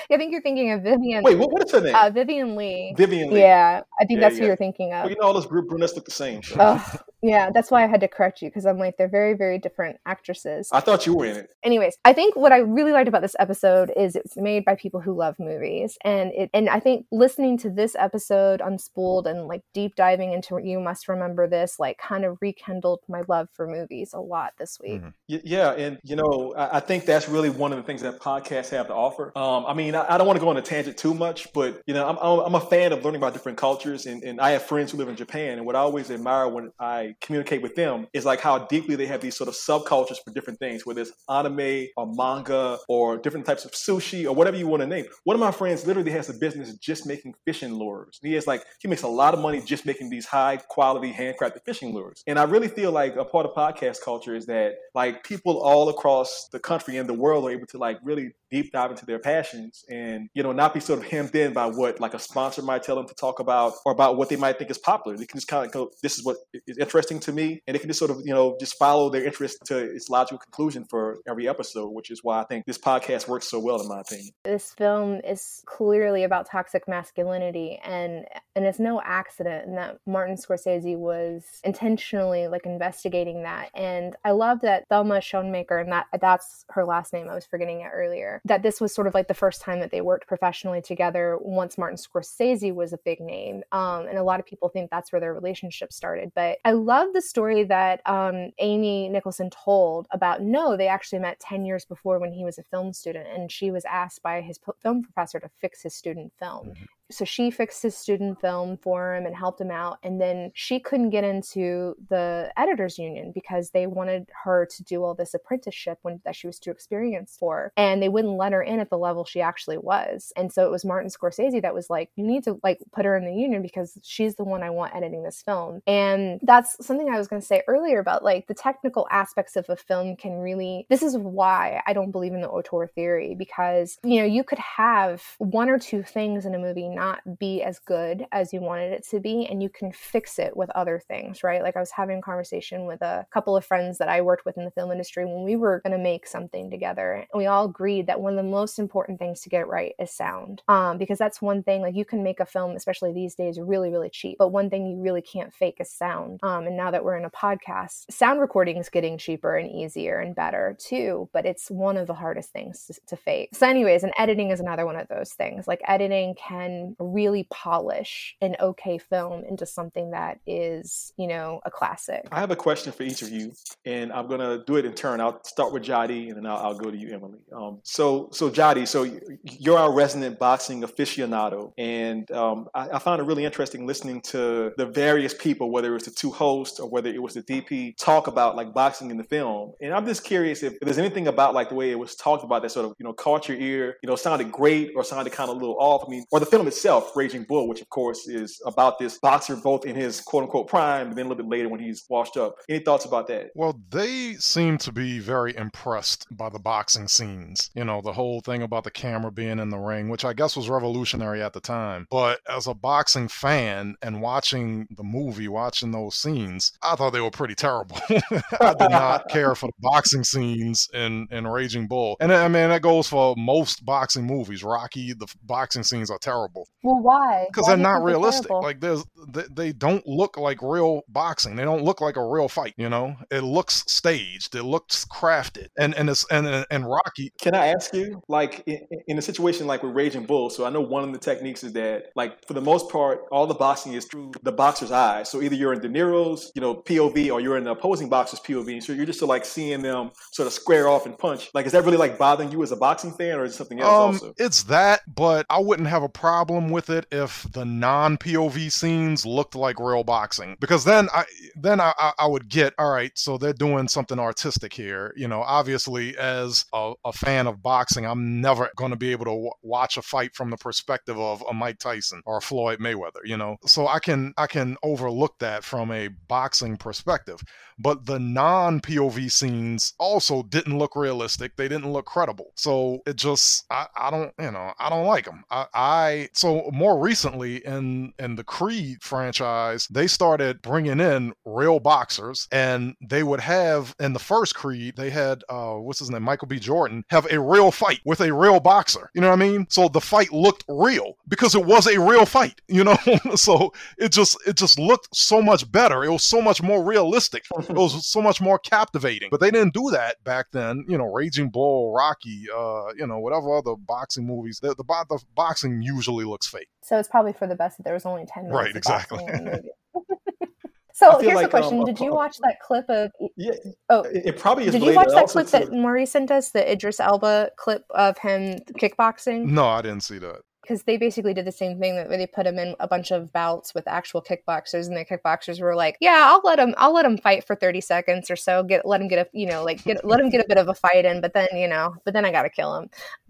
I think you're thinking of Vivian. Wait, what, what is her name? uh, Vivien Leigh. Vivien Leigh. Yeah, I think Yeah, that's who you're thinking of. Well, you know, all those group brunettes look the same. Ugh, yeah, that's why I had to correct you because I'm like they're very, very different actresses. I thought you were in it. anyways i think what i really liked about this episode is it's made by people who love movies and it and i think listening to this episode unspooled and like deep diving into you must remember this like kind of rekindled my love for movies a lot this week Mhm. Y- Yeah, and you know, I, I think that's really one of the things that podcasts have to offer. Um, I mean, I, I don't want to go on a tangent too much, but you know, I'm, I'm a fan of learning about different cultures, and, and I have friends who live in Japan, and what I always admire when I communicate with them is like how deeply they have these sort of subcultures for different things, whether it's anime or manga or different types of sushi or whatever you want to name. One of my friends literally has a business just making fishing lures. He has like he makes a lot of money just making these high quality handcrafted fishing lures, and I really feel like a part of podcast culture is that like people all across the country and the world are able to like really deep dive into their passions and you know not be sort of hemmed in by what like a sponsor might tell them to talk about or about what they might think is popular. They can just kind of go this is what is interesting to me and they can just sort of you know just follow their interest to its logical conclusion for every episode which is why i think this podcast works so well in my opinion. This film is clearly about toxic masculinity and and it's no accident that Martin Scorsese was intentionally like investigating that. And I love that Thelma Schoonmaker and that that's her last name I was forgetting it earlier that this was sort of like the first time that they worked professionally together once Martin Scorsese was a big name um, and a lot of people think that's where their relationship started but I love the story that um, Amy Nicholson told about no they actually met 10 years before when he was a film student and she was asked by his film professor to fix his student film Mhm. So she fixed his student film for him and helped him out and then she couldn't get into the editors union because they wanted her to do all this apprenticeship when that she was too experienced for and they wouldn't let her in at the level she actually was. And so it was martin scorsese that was like you need to like put her in the union because she's the one i want editing this film. And that's something i was going to say earlier about like the technical aspects of a film can really this is why i don't believe in the auteur theory because you know you could have one or two things in a movie not be as good as you wanted it to be and you can fix it with other things right? Like i was having a conversation with a couple of friends that i worked with in the film industry when we were going to make something together and we all agreed that one of the most important things to get right is sound um, because that's one thing like you can make a film especially these days really really cheap but one thing you really can't fake is sound um, and now that we're in a podcast sound recording is getting cheaper and easier and better too but it's one of the hardest things to, to fake. So anyways and editing is another one of those things like editing can really polish an okay film into something that is you know a classic. I have a question for each of you and i'm going to do it in turn. I'll start with jody and then i'll, I'll go to you emily. Um, so so jody so you're our resident boxing aficionado and um, I, I found it really interesting listening to the various people whether it was the two hosts or whether it was the dp talk about like boxing in the film. And i'm just curious if there's anything about like the way it was talked about that sort of you know caught your ear you know sounded great or sounded kind of a little off. I mean or the film itself raging bull which of course is about this boxer both in his quote unquote prime and then a little bit later when he's washed up any thoughts about that Well, they seem to be very impressed by the boxing scenes. You know, the whole thing about the camera being in the ring, which I guess was revolutionary at the time. But as a boxing fan and watching the movie, watching those scenes, I thought they were pretty terrible. I did not care for the boxing scenes in, in Raging Bull. And I mean, that goes for most boxing movies. Rocky, the boxing scenes are terrible. Well, why? because they're not realistic. terrible? Like there's they, they don't look like real boxing. They don't look like a real fight. You know, it looks staged. It looks crafted. And and it's and and, and Rocky. Can I ask you, like, in, in a situation like with Raging Bull? So I know one of the techniques is that, like, for the most part, all the boxing is through the boxer's eyes. So either you're in De Niro's, you know, POV, or you're in the opposing boxer's POV. and So you're just sort like seeing them sort of square off and punch. Like, is that really like bothering you as a boxing fan, or is it something else Um, also? it's that, but I wouldn't have a problem with it if the non POV scenes looked like real boxing, because then I then I, I would get all right. So they're doing something artistic here. You know, obviously as a, a fan of boxing, I'm never going to be able to w- watch a fight from the perspective of a Mike Tyson or a Floyd Mayweather. You know, so I can I can overlook that from a boxing perspective. But the non POV scenes also didn't look realistic. They didn't look credible. So it just I, I don't you know I don't like them. I, I so more recently in in the Creed franchise they started bringing in real boxers and they would have in the first Creed they had uh what's his name Michael B Jordan have a real fight with a real boxer. You know what I mean? So the fight looked real because it was a real fight. You know, so it just it just looked so much better. It was so much more realistic. It was so much more captivating. But they didn't do that back then. You know, Raging Bull, Rocky, uh, you know, whatever other boxing movies. The, the, the boxing usually looks fake. So it's probably for the best that there was only ten minutes. Right, exactly. boxing in the movie. so here's like, the question: um, Did you watch that clip of? yeah, Oh, it, it probably is. did you watch that clip that Maurice sent us, the Idris Elba clip of him kickboxing? No, I didn't see that. Because they basically did the same thing that they put him in a bunch of bouts with actual kickboxers and the kickboxers were like yeah i'll let him i'll let him fight for 30 seconds or so get let him get a you know like get let him get a bit of a fight in but then you know but then i gotta kill him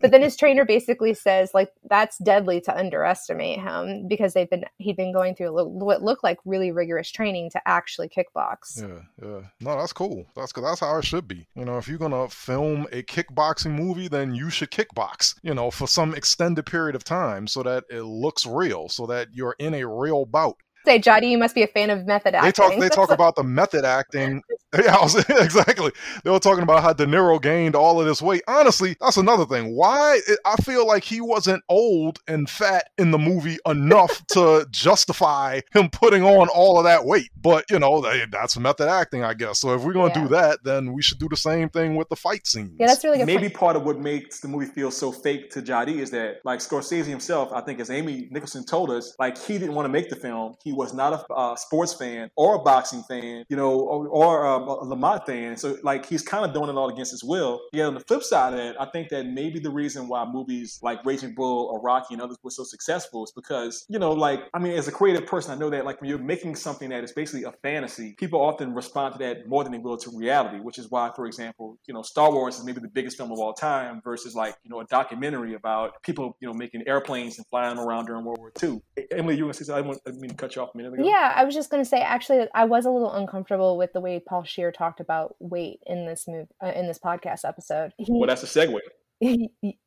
but then his trainer basically says like that's deadly to underestimate him because they've been he'd been going through what looked like really rigorous training to actually kickbox Yeah, yeah. No, that's cool. That's that's how it should be. You know, if you're gonna film a kickboxing movie, then you should kickbox. You know, for some extended period of time, so that it looks real, so that you're in a real bout. Say jody you must be a fan of method acting They talk. They talk about the method acting. Yeah, I was, exactly. They were talking about how De Niro gained all of this weight. Honestly, that's another thing. Why I feel like he wasn't old and fat in the movie enough to justify him putting on all of that weight. But you know, they, that's method acting, I guess. So if we're gonna Yeah. do that, then we should do the same thing with the fight scenes. yeah that's really good Maybe point. part of what makes the movie feel so fake to Jadi is that, like Scorsese himself, I think, as Amy Nicholson told us, like he didn't want to make the film. He was not a uh, sports fan or a boxing fan, you know, or, or um, a LaMotta fan. So, like, he's kind of doing it all against his will. Yeah. On the flip side of that, I think that maybe the reason why movies like Raging Bull or Rocky and others were so successful is because, you know, like, I mean, as a creative person, I know that, like, when you're making something that is basically a fantasy, people often respond to that more than they will to reality, which is why, for example, you know, Star Wars is maybe the biggest film of all time versus like, you know, a documentary about people, you know, making airplanes and flying around during World War II. Emily, you want to say something? I, want, I mean to cut you off a minute ago. Yeah, I was just going to say actually I was a little uncomfortable with the way Paul Scheer talked about weight in this move uh, in this podcast episode. He, Well, that's a segue.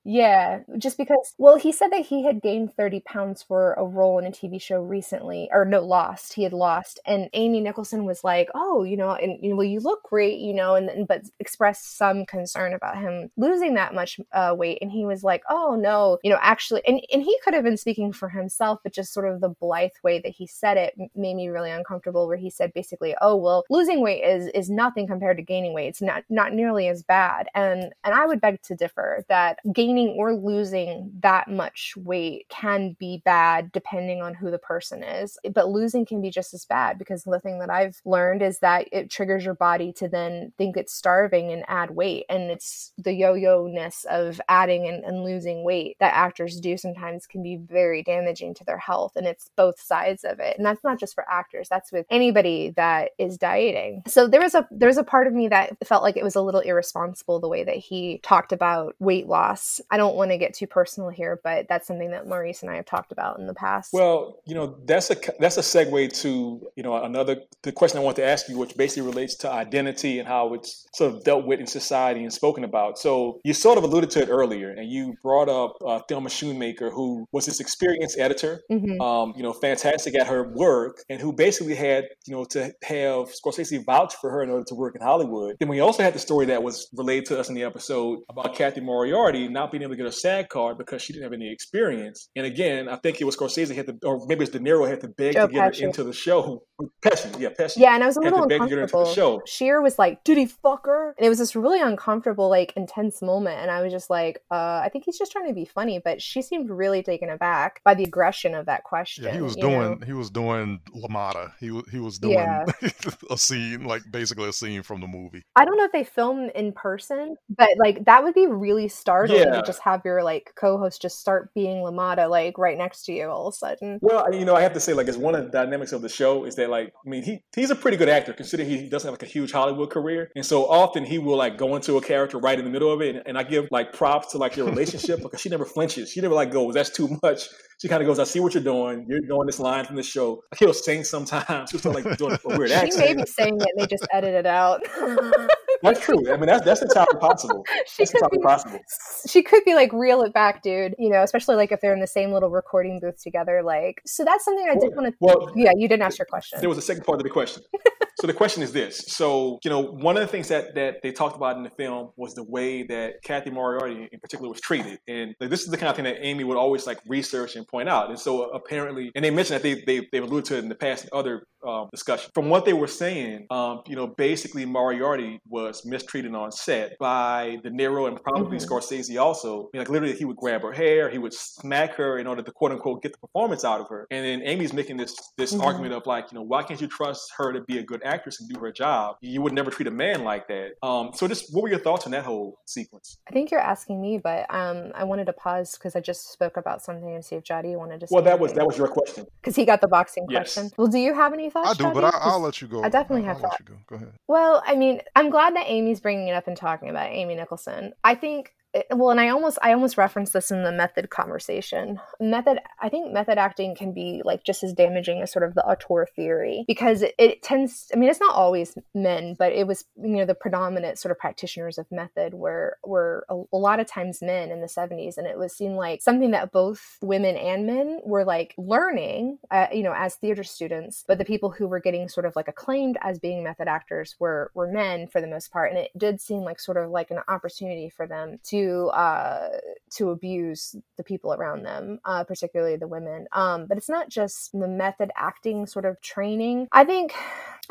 Yeah, just because well, he said that he had gained 30 pounds for a role in a TV show recently or no, lost. He had lost and Amy Nicholson was like, "Oh, you know, and you know, well, you look great, you know," and, and but expressed some concern about him losing that much uh, weight and he was like, "Oh, no, you know, actually and and he could have been speaking for himself, but just sort of the blithe way that he said it made me really uncomfortable where he said basically, "Oh, well, losing weight is is nothing compared to gaining weight. It's not not nearly as bad." And and I would beg to differ that gaining or losing that much weight can be bad depending on who the person is. But losing can be just as bad because the thing that I've learned is that it triggers your body to then think it's starving and add weight. And it's the yo yo ness of adding and, and losing weight that actors do sometimes can be very damaging to their health. And it's both sides of it. And that's not just for actors, that's with anybody that is dieting. So there was a there was a part of me that felt like it was a little irresponsible the way that he talked about weight loss. I don't want to get too personal here, but that's something that Maurice and I have talked about in the past. Well, you know, that's a that's a segue to you know another the question I want to ask you, which basically relates to identity and how it's sort of dealt with in society and spoken about. So you sort of alluded to it earlier, and you brought up uh, Thelma Schoonmaker, who was this experienced editor, Mhm. um, you know, fantastic at her work, and who basically had you know to have Scorsese vouch for her in order to work in Hollywood. Then we also had the story that was relayed to us in the episode about Kathy Morrell Moriarty not being able to get a SAG card because she didn't have any experience. And again, I think it was Scorsese had to, or maybe it's De Niro had to beg Joe to get Pesci. her into the show. Pesci, yeah, Pesci. Yeah, and I was a little to to get her into the uncomfortable. show. Scheer was like, "Did he fuck her?" And it was this really uncomfortable, like intense moment, and I was just like, uh, "I think he's just trying to be funny," but she seemed really taken aback by the aggression of that question. Yeah, he was you know? doing he was doing LaMotta. He was he was doing Yeah. a scene like basically a scene from the movie. I don't know if they film in person, but like that would be really startling Yeah. to just have your like co-host just start being LaMotta like right next to you all of a sudden. Well, you know, I have to say, like, it's one of the dynamics of the show is that, like, I mean, he he's a pretty good actor, considering he doesn't have like a huge Hollywood career, and so often he will like go into a character right in the middle of it, and, and I give like props to like your relationship because she never flinches, she never like goes, "That's too much." She kind of goes, "I see what you're doing. You're doing this line from the show." Like, he'll sing sometimes, he'll start like doing a weird She may accent. be saying it and they just edit it out. That's true. I mean, that's that's entirely possible. she That's could entirely be possible. she could be like reel it back dude you know especially like if they're in the same little recording booth together like so that's something i did want to Well, yeah you didn't ask your question There was a second part of the question. so the question is this: So you know, one of the things that that they talked about in the film was the way that Cathy Moriarty, in particular, was treated, and like, this is the kind of thing that Amy would always like research and point out. And so apparently, and they mentioned that they they they've alluded to it in the past in other um, discussion. From what they were saying, um, you know, basically Moriarty was mistreated on set by De Niro and probably Mhm. Scorsese also. I mean, like literally, he would grab her hair, he would smack her in order to quote unquote get the performance out of her. And then Amy's making this this Mhm. argument of like, you know, why can't you trust her to be a good actress and do her job? You would never treat a man like that. Um, so just what were your thoughts on that whole sequence? i think you're asking me but um i wanted to pause because i just spoke about something and see if jody wanted to say Well, that was that was your question. because he got the boxing Yes. question well do you have any thoughts I do, but Jody? I, 'Cause- I'll let you go. I definitely I'll, have I'll let go. Go ahead. Well, I mean, I'm glad that Amy's bringing it up and talking about Amy Nicholson. I think it- well, and I almost I almost referenced this in the method conversation. Method, I think method acting can be like just as damaging as sort of the auteur theory because it, it tends. I mean, it's not always men, but it was you know the predominant sort of practitioners of method were were a, a lot of times men in the 70s, and it was seen like something that both women and men were like learning, uh, you know, as theater students. But the people who were getting sort of like acclaimed as being method actors were were men for the most part, and it did seem like sort of like an opportunity for them to uh, to abuse the people around them, uh, particularly the women. Um, but it's not just the method acting sort of training. I think.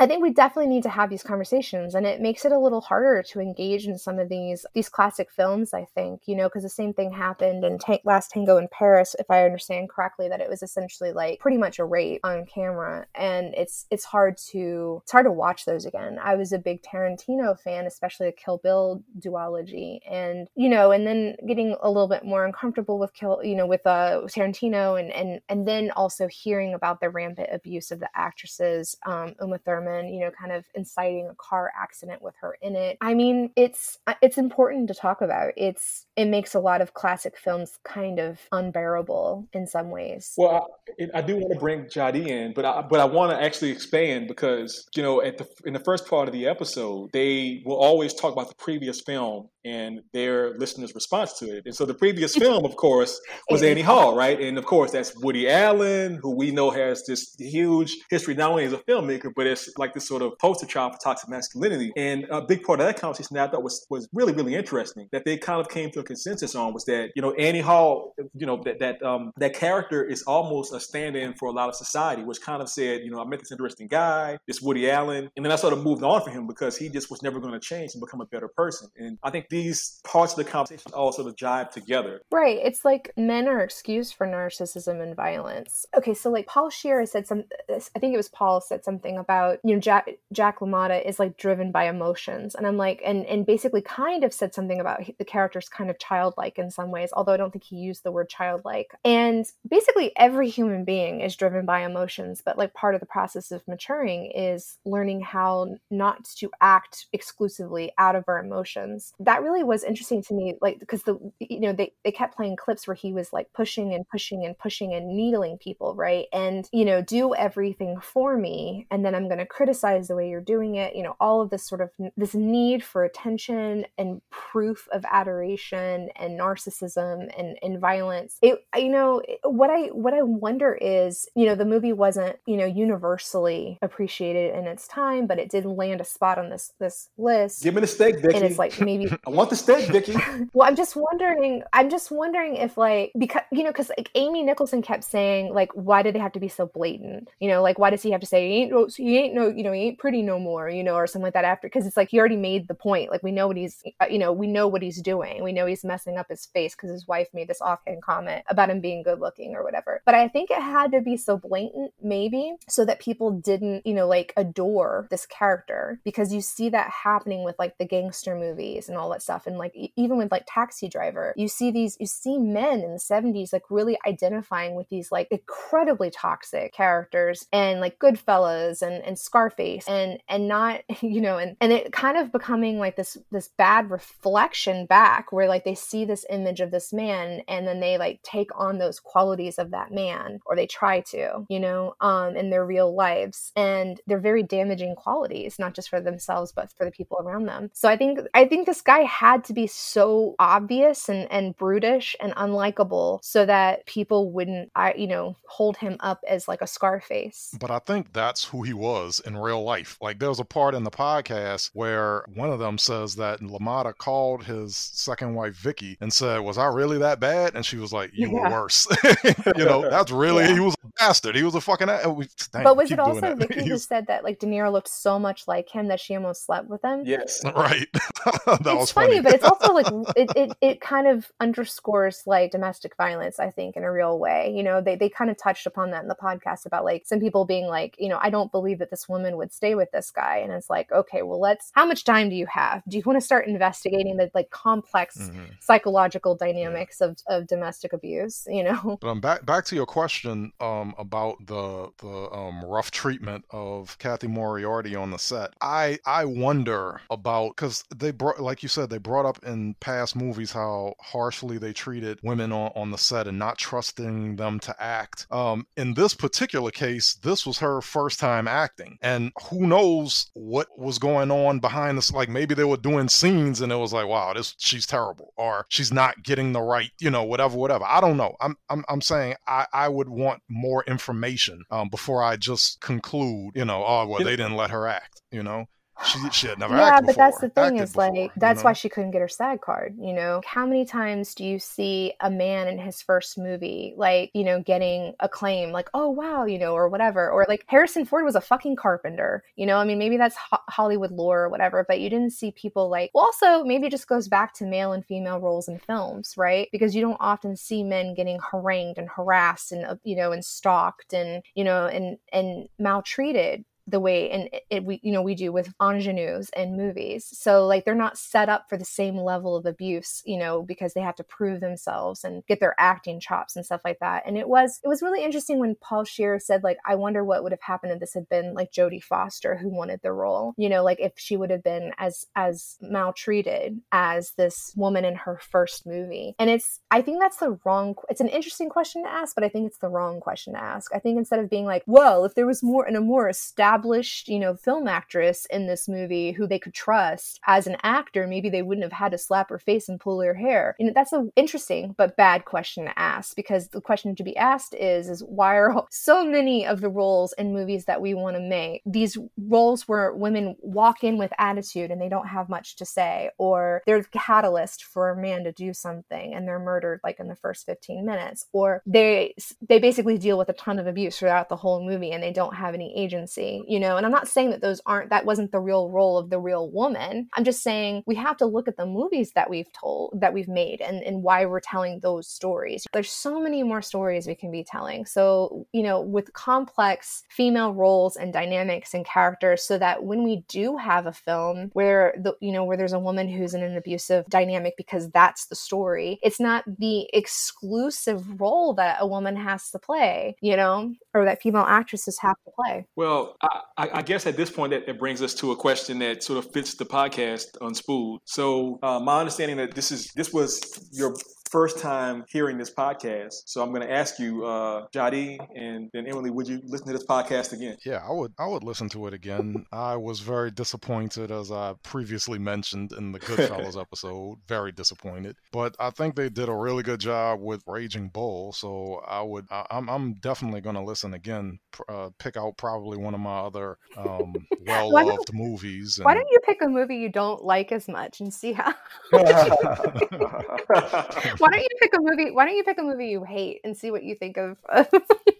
I think we definitely need to have these conversations, and it makes it a little harder to engage in some of these these classic films. I think you know because the same thing happened in Ta- Last Tango in Paris, if I understand correctly, that it was essentially like pretty much a rape on camera, and it's it's hard to it's hard to watch those again. I was a big Tarantino fan, especially a Kill Bill duology, and you know, and then getting a little bit more uncomfortable with Kill, you know, with uh Tarantino, and and and then also hearing about the rampant abuse of the actresses, um, Uma Thurman, you know, kind of inciting a car accident with her in it. I mean, it's it's important to talk about. It's it makes a lot of classic films kind of unbearable in some ways. Well, I, I do want to bring Jadi in, but I, but I want to actually expand because you know at the in the first part of the episode they will always talk about the previous film and their listeners' response to it. And so the previous film, of course, was Annie Hall, right? And of course that's Woody Allen, who we know has this huge history not only as a filmmaker but as like this sort of poster child for toxic masculinity. And a big part of that conversation that I thought was was really really interesting that they kind of came to a consensus on was that you know Annie Hall, you know that that um, that character is almost a stand-in for a lot of society, which kind of said you know I met this interesting guy, this Woody Allen, and then I sort of moved on for him because he just was never going to change and become a better person. And I think these parts of the conversation all sort of jive together. Right. It's like men are excused for narcissism and violence. Okay, so like Paul Shearer said some I think it was Paul said something about, you know, Jack Jack LaMotta is like driven by emotions. And I'm like and and basically kind of said something about the character's kind of childlike in some ways, although I don't think he used the word childlike. And basically every human being is driven by emotions, but like part of the process of maturing is learning how not to act exclusively out of our emotions. That really was interesting to me like because the you know they they kept playing clips where he was like pushing and pushing and pushing and needling people, right? And you know, do everything for me and then I'm going to criticize the way you're doing it, you know, all of this sort of this need for attention and proof of adoration and narcissism and and violence. It you know, what I what I wonder is, you know, the movie wasn't, you know, universally appreciated in its time, but it did land a spot on this this list. Give me the steak, Vicky. And it's like maybe I want the steak, Vicky. well, I'm just wondering. I'm just wondering if like because you know because like Amy Nicholson kept saying like why did they have to be so blatant? You know, like why does he have to say he ain't no he ain't no you know he ain't pretty no more you know or something like that after because it's like he already made the point. Like we know what he's uh, you know we know what he's doing. We know he's messing up his face because his wife made this offhand comment about him being good looking or whatever. But I think it had to be so blatant maybe so that people didn't you know like adore this character because you see that happening with like the gangster movies and all that stuff. And like even with like taxi driver you see these you see men in the 70s like really identifying with these like incredibly toxic characters and like goodfellas and and scarface and and not you know and and it kind of becoming like this this bad reflection back where like they see this image of this man and then they like take on those qualities of that man or they try to you know um in their real lives. And they're very damaging qualities not just for themselves but for the people around them. So i think i think this guy had to be so obvious and and brutish and unlikable so that people wouldn't i you know hold him up as like a scarface but i think that's who he was in real life like there was a part in the podcast where one of them says that LaMotta called his second wife Vicky and said, "Was I really that bad?" And she was like, "You yeah. were worse." you know, that's really yeah. he was a bastard. He was a fucking. We, dang, but was it also Vicky who said that like De Niro looked so much like him that she almost slept with him? Yes, right. that it's was funny, funny, but it's also like it, it it kind of underscores like domestic violence. I think in a real way. You know, they they kind of touched upon that in the podcast about like some people being like, you know, I don't believe that this woman would stay with this guy, and it's like, okay, well, let's. How much time do you have? Do you want to start investigating the like complex mm-hmm. psychological dynamics of, of domestic abuse? You know. But um, back back to your question um about the the um rough treatment of Cathy Moriarty on the set. I I wonder about because they brought like you said they brought up in past movies how harshly they treated women on, on the set and not trusting them to act. Um, in this particular case, this was her first time acting, and who knows what was going on behind this? Like maybe they were doing scenes and it was like, wow, this she's terrible, or she's not getting the right, you know, whatever, whatever. I don't know. I'm I'm, I'm saying I, I would want more information um, before I just conclude, you know, oh well, they didn't let her act, you know she she had never yeah but before, that's the thing is before, like that's you know? why she couldn't get her sag card you know? How many times do you see a man in his first movie like you know getting acclaim like oh wow you know or whatever or like harrison ford was a fucking carpenter you know? I mean maybe that's ho- hollywood lore or whatever but you didn't see people like well, also maybe it just goes back to male and female roles in films right? Because you don't often see men getting harangued and harassed and uh, you know and stalked and you know and and maltreated the way and it, it, we you know we do with ingenues and movies. So like they're not set up for the same level of abuse you know because they have to prove themselves and get their acting chops and stuff like that. And it was it was really interesting when paul scheer said like i wonder what would have happened if this had been like jodie foster who wanted the role. You know like if she would have been as as maltreated as this woman in her first movie. And it's i think that's the wrong it's an interesting question to ask but i think it's the wrong question to ask. I think instead of being like well if there was more in a more established established, you know, film actress in this movie who they could trust as an actor, maybe they wouldn't have had to slap her face and pull her hair. You know, that's an interesting but bad question to ask because the question to be asked is, is why are so many of the roles in movies that we want to make these roles where women walk in with attitude and they don't have much to say, or they're the catalyst for a man to do something and they're murdered like in the first 15 minutes, or they they basically deal with a ton of abuse throughout the whole movie and they don't have any agency you know and i'm not saying that those aren't that wasn't the real role of the real woman. I'm just saying we have to look at the movies that we've told that we've made and, and why we're telling those stories. There's so many more stories we can be telling. So you know with complex female roles and dynamics and characters so that when we do have a film where the you know where there's a woman who's in an abusive dynamic because that's the story it's not the exclusive role that a woman has to play you know or that female actresses have to play. Well I, I, guess at this point that, that, brings us to a question that sort of fits the podcast Unspooled. So uh, my understanding that this is this was your first time hearing this podcast. So I'm going to ask you, uh, Jadi and then Emily, would you listen to this podcast again? Yeah, I would. I would listen to it again. I was very disappointed, as I previously mentioned in the Goodfellas episode. Very disappointed, but I think they did a really good job with Raging Bull. So I would. I, I'm. I'm definitely going to listen again. Uh, pick out probably one of my other um, well-loved movies. And... Why don't you pick a movie you don't like as much and see how? why don't you pick a movie? Why don't you pick a movie you hate and see what you think of?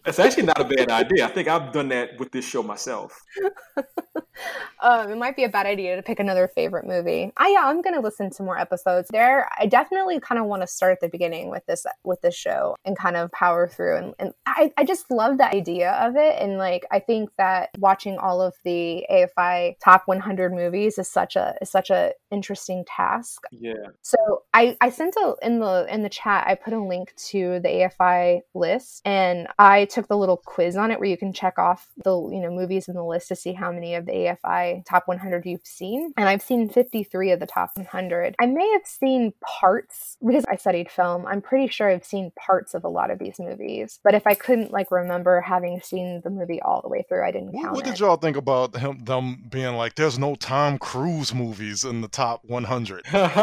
That's actually not a bad idea. I think I've done that with this show myself. um, it might be a bad idea to pick another favorite movie. I yeah, I'm gonna listen to more episodes. There, I definitely kind of want to start at the beginning with this with this show and kind of power through. And, and I, I just love the idea of it. And like, I think that watching all of the AFI top 100 movies is such a is such a interesting task. Yeah. So I I sent a in the in the chat I put a link to the AFI list and I took the little quiz on it where you can check off the you know movies in the list to see how many of the AFI top 100 you've seen. And I've seen 53 of the top 100. I may have seen parts because I studied film. I'm pretty sure I've seen parts of a lot of these movies. But if I couldn't like remember having seen the movie all the way through, I didn't count What it. did y'all think about him them being like there's no Tom Cruise movies in the top 100? like,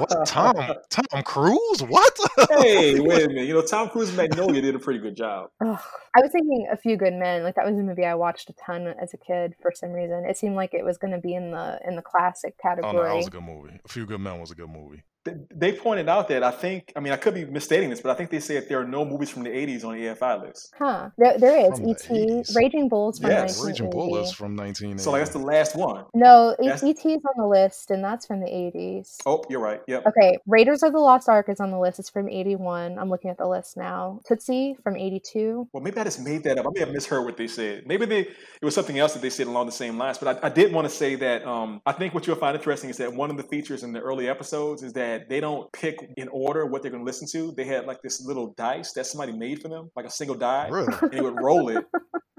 what Tom Tom Cruise? What? hey, wait a minute. You know, Tom Cruise and Magnolia did a pretty good job. Ugh. I was thinking A Few Good Men. Like that was a movie I watched a ton as a kid for some reason. It seemed like it was going to be in the in the classic Oh no, category. that was a good movie. A Few Good Men was a good movie. Th- They pointed out that I think, I mean, I could be misstating this, but I think they said there are no movies from the 80s on the AFI list. Huh. There, there is. From E.T. 80s. Raging Bulls from Yes. Raging Bull is from 1980. So, like, that's the last one. No, E- That's- E.T.'s on the list, and that's from the 80s. Oh, you're right. Yep. Okay, Raiders of the Lost Ark is on the list. It's from 81. I'm looking at the list now. Tootsie from 82. Well, maybe I just made that up. I may have misheard what they said. Maybe they it was something else that they said along the same lines. But I, I did want to say that um, I think what you'll find interesting is that one of the features in the early episodes is that they don't pick in order what they're going to listen to. They had like this little dice that somebody made for them, like a single die, Really? and they would roll it.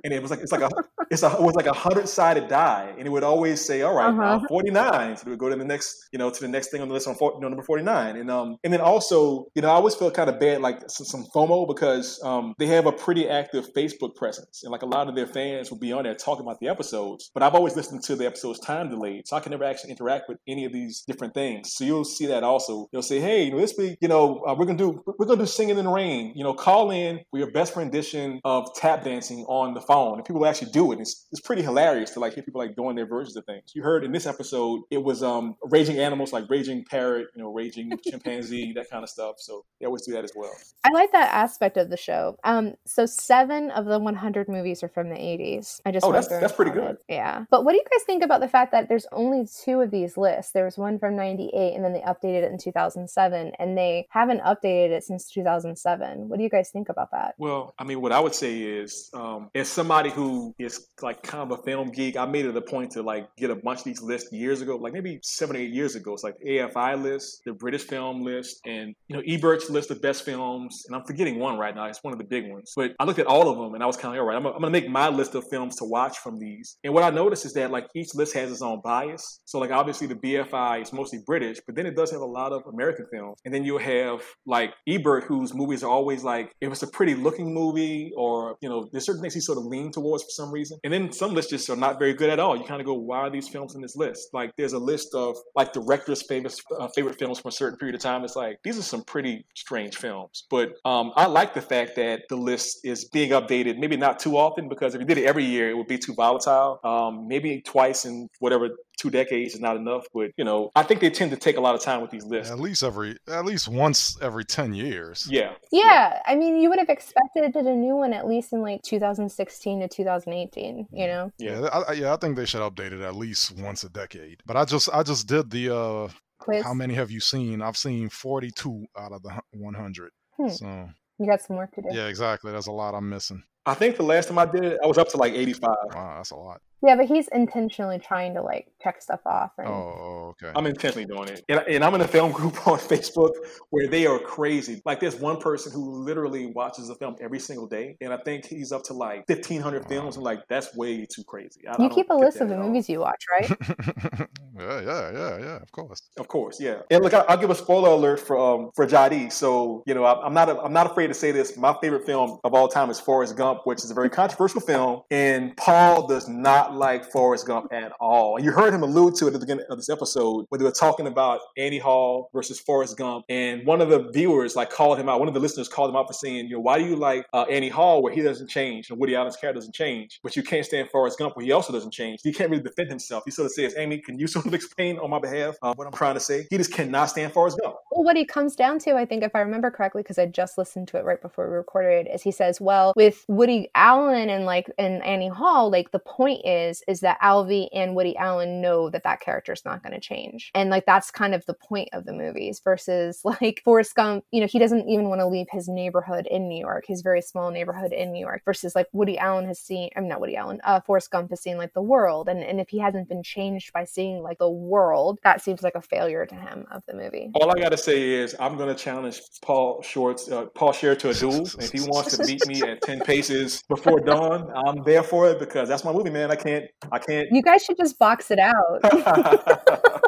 And it was like it's like a it's a it was like a hundred sided die, and it would always say, "All right, Uh-huh. forty nine. So we would go to the next, you know, to the next thing on the list on you know, number forty nine. And um, and then also, you know, I always felt kind of bad, like some, some FOMO, because um, they have a pretty active Facebook presence, and like a lot of their fans will be on there talking about the episodes. But I've always listened to the episodes time delayed, so I can never actually interact with any of these different things. So you'll see that also. You'll say, "Hey, you know, this week, you know, uh, we're gonna do we're gonna do singing in the rain. You know, call in for your best rendition of tap dancing on the phone." And people actually do it. It's, it's pretty hilarious to like hear people like doing their versions of things. You heard in this episode, it was um raging animals like raging parrot, you know, raging chimpanzee, that kind of stuff. So they always do that as well. I like that aspect of the show. Um, so seven of the 100 movies are from the 80s. I just Oh, that's- that's pretty counted. Yeah, but what do you guys think about the fact that there's only two of these lists? There was one from 98, and then they updated it in 2007, and they haven't updated it since 2007. What do you guys think about that? Well, I mean, what I would say is, um, as somebody who is like kind of a film geek, I made it a point to like get a bunch of these lists years ago, like maybe seven or eight years ago. It's like the AFI list, the British film list, and you know Ebert's list of best films. And I'm forgetting one right now. It's one of the big ones. But I looked at all of them, and I was kind of all right. I'm, gonna- I'm to make my list of films to watch from these. And what I noticed is that like each list has its own bias. So like obviously the BFI is mostly British, but then it does have a lot of American films. And then you'll have like Ebert, whose movies are always like if it's a pretty looking movie, or you know, there's certain things he sort of lean towards for some reason. And then some lists just are not very good at all. You kind of go, why are these films in this list? Like there's a list of like directors' famous uh, favorite films from a certain period of time. It's like these are some pretty strange films. But um, I like the fact that the list is being updated. Maybe not too often because if you did it every year, it would be too volatile. Um, maybe twice in whatever two decades is not enough. But you know, I think they tend to take a lot of time with these lists. At least every, at least once every 10 years. Yeah. Yeah, I mean, you would have expected a new one at least in like 2016 to 2018. You know, Yeah. Yeah, I, I- yeah, I think they should update it at least once a decade. But I just, I just did the, uh, quiz. how many have you seen? I've seen 42 out of the 100. Hmm. So You got some work to do. yeah, exactly. That's a lot I'm missing. I think the last time I did it, I was up to like 85. Wow, that's a lot. Yeah, but he's intentionally trying to like check stuff off. And... Oh, okay. I'm intentionally doing it. And, and, I'm in a film group on Facebook where they are crazy. Like there's one person who literally watches a film every single day. And I think he's up to like 1,500 wow. films. I'm like, that's way too crazy. I, you I keep a list of the movies you watch, right? yeah, yeah, yeah, yeah, of course. Of course, yeah. And look, I'll, give a spoiler alert for um, for Jadi. So, you know, I'm not, a, I'm not afraid to say this. My favorite film of all time is Forrest Gump, which is a very controversial film. And Paul does not like Forrest Gump at all. And you heard him allude to it at the beginning of this episode where they were talking about Annie Hall versus Forrest Gump. And one of the viewers like called him out. One of the listeners called him out for saying, you know, why do you like uh, Annie Hall where he doesn't change and Woody Allen's character doesn't change, but you can't stand Forrest Gump where he also doesn't change? He can't really defend himself. He sort of says, Amy, can you sort of explain on my behalf uh, what I'm trying to say? He just cannot stand Forrest Gump. Well, what he comes down to, I think, if I remember correctly, because I just listened to it right before we recorded, is he says, well, with Woody Allen and like and Annie Hall, like the point is, is that Alvy and Woody Allen know that that character is not going to change. And like that's kind of the point of the movies versus like Forrest Gump, you know, he doesn't even want to leave his neighborhood in New York, his very small neighborhood in New York versus like Woody Allen has seen, I'm not Woody Allen, uh, Forrest Gump has seen like the world. And, and if he hasn't been changed by seeing like the world, that seems like a failure to him of the movie. All I got to say is I'm going to challenge Paul Shorts, uh, Paul Scheer to a duel. if he wants to meet me at 10 paces before dawn, I'm there for it because that's my movie, man. I can't, I can't. You guys should just box it out.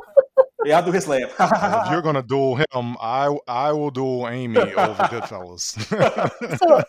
yeah, I'll do his laugh. if you're gonna duel him, I I will duel Amy over Goodfellas. so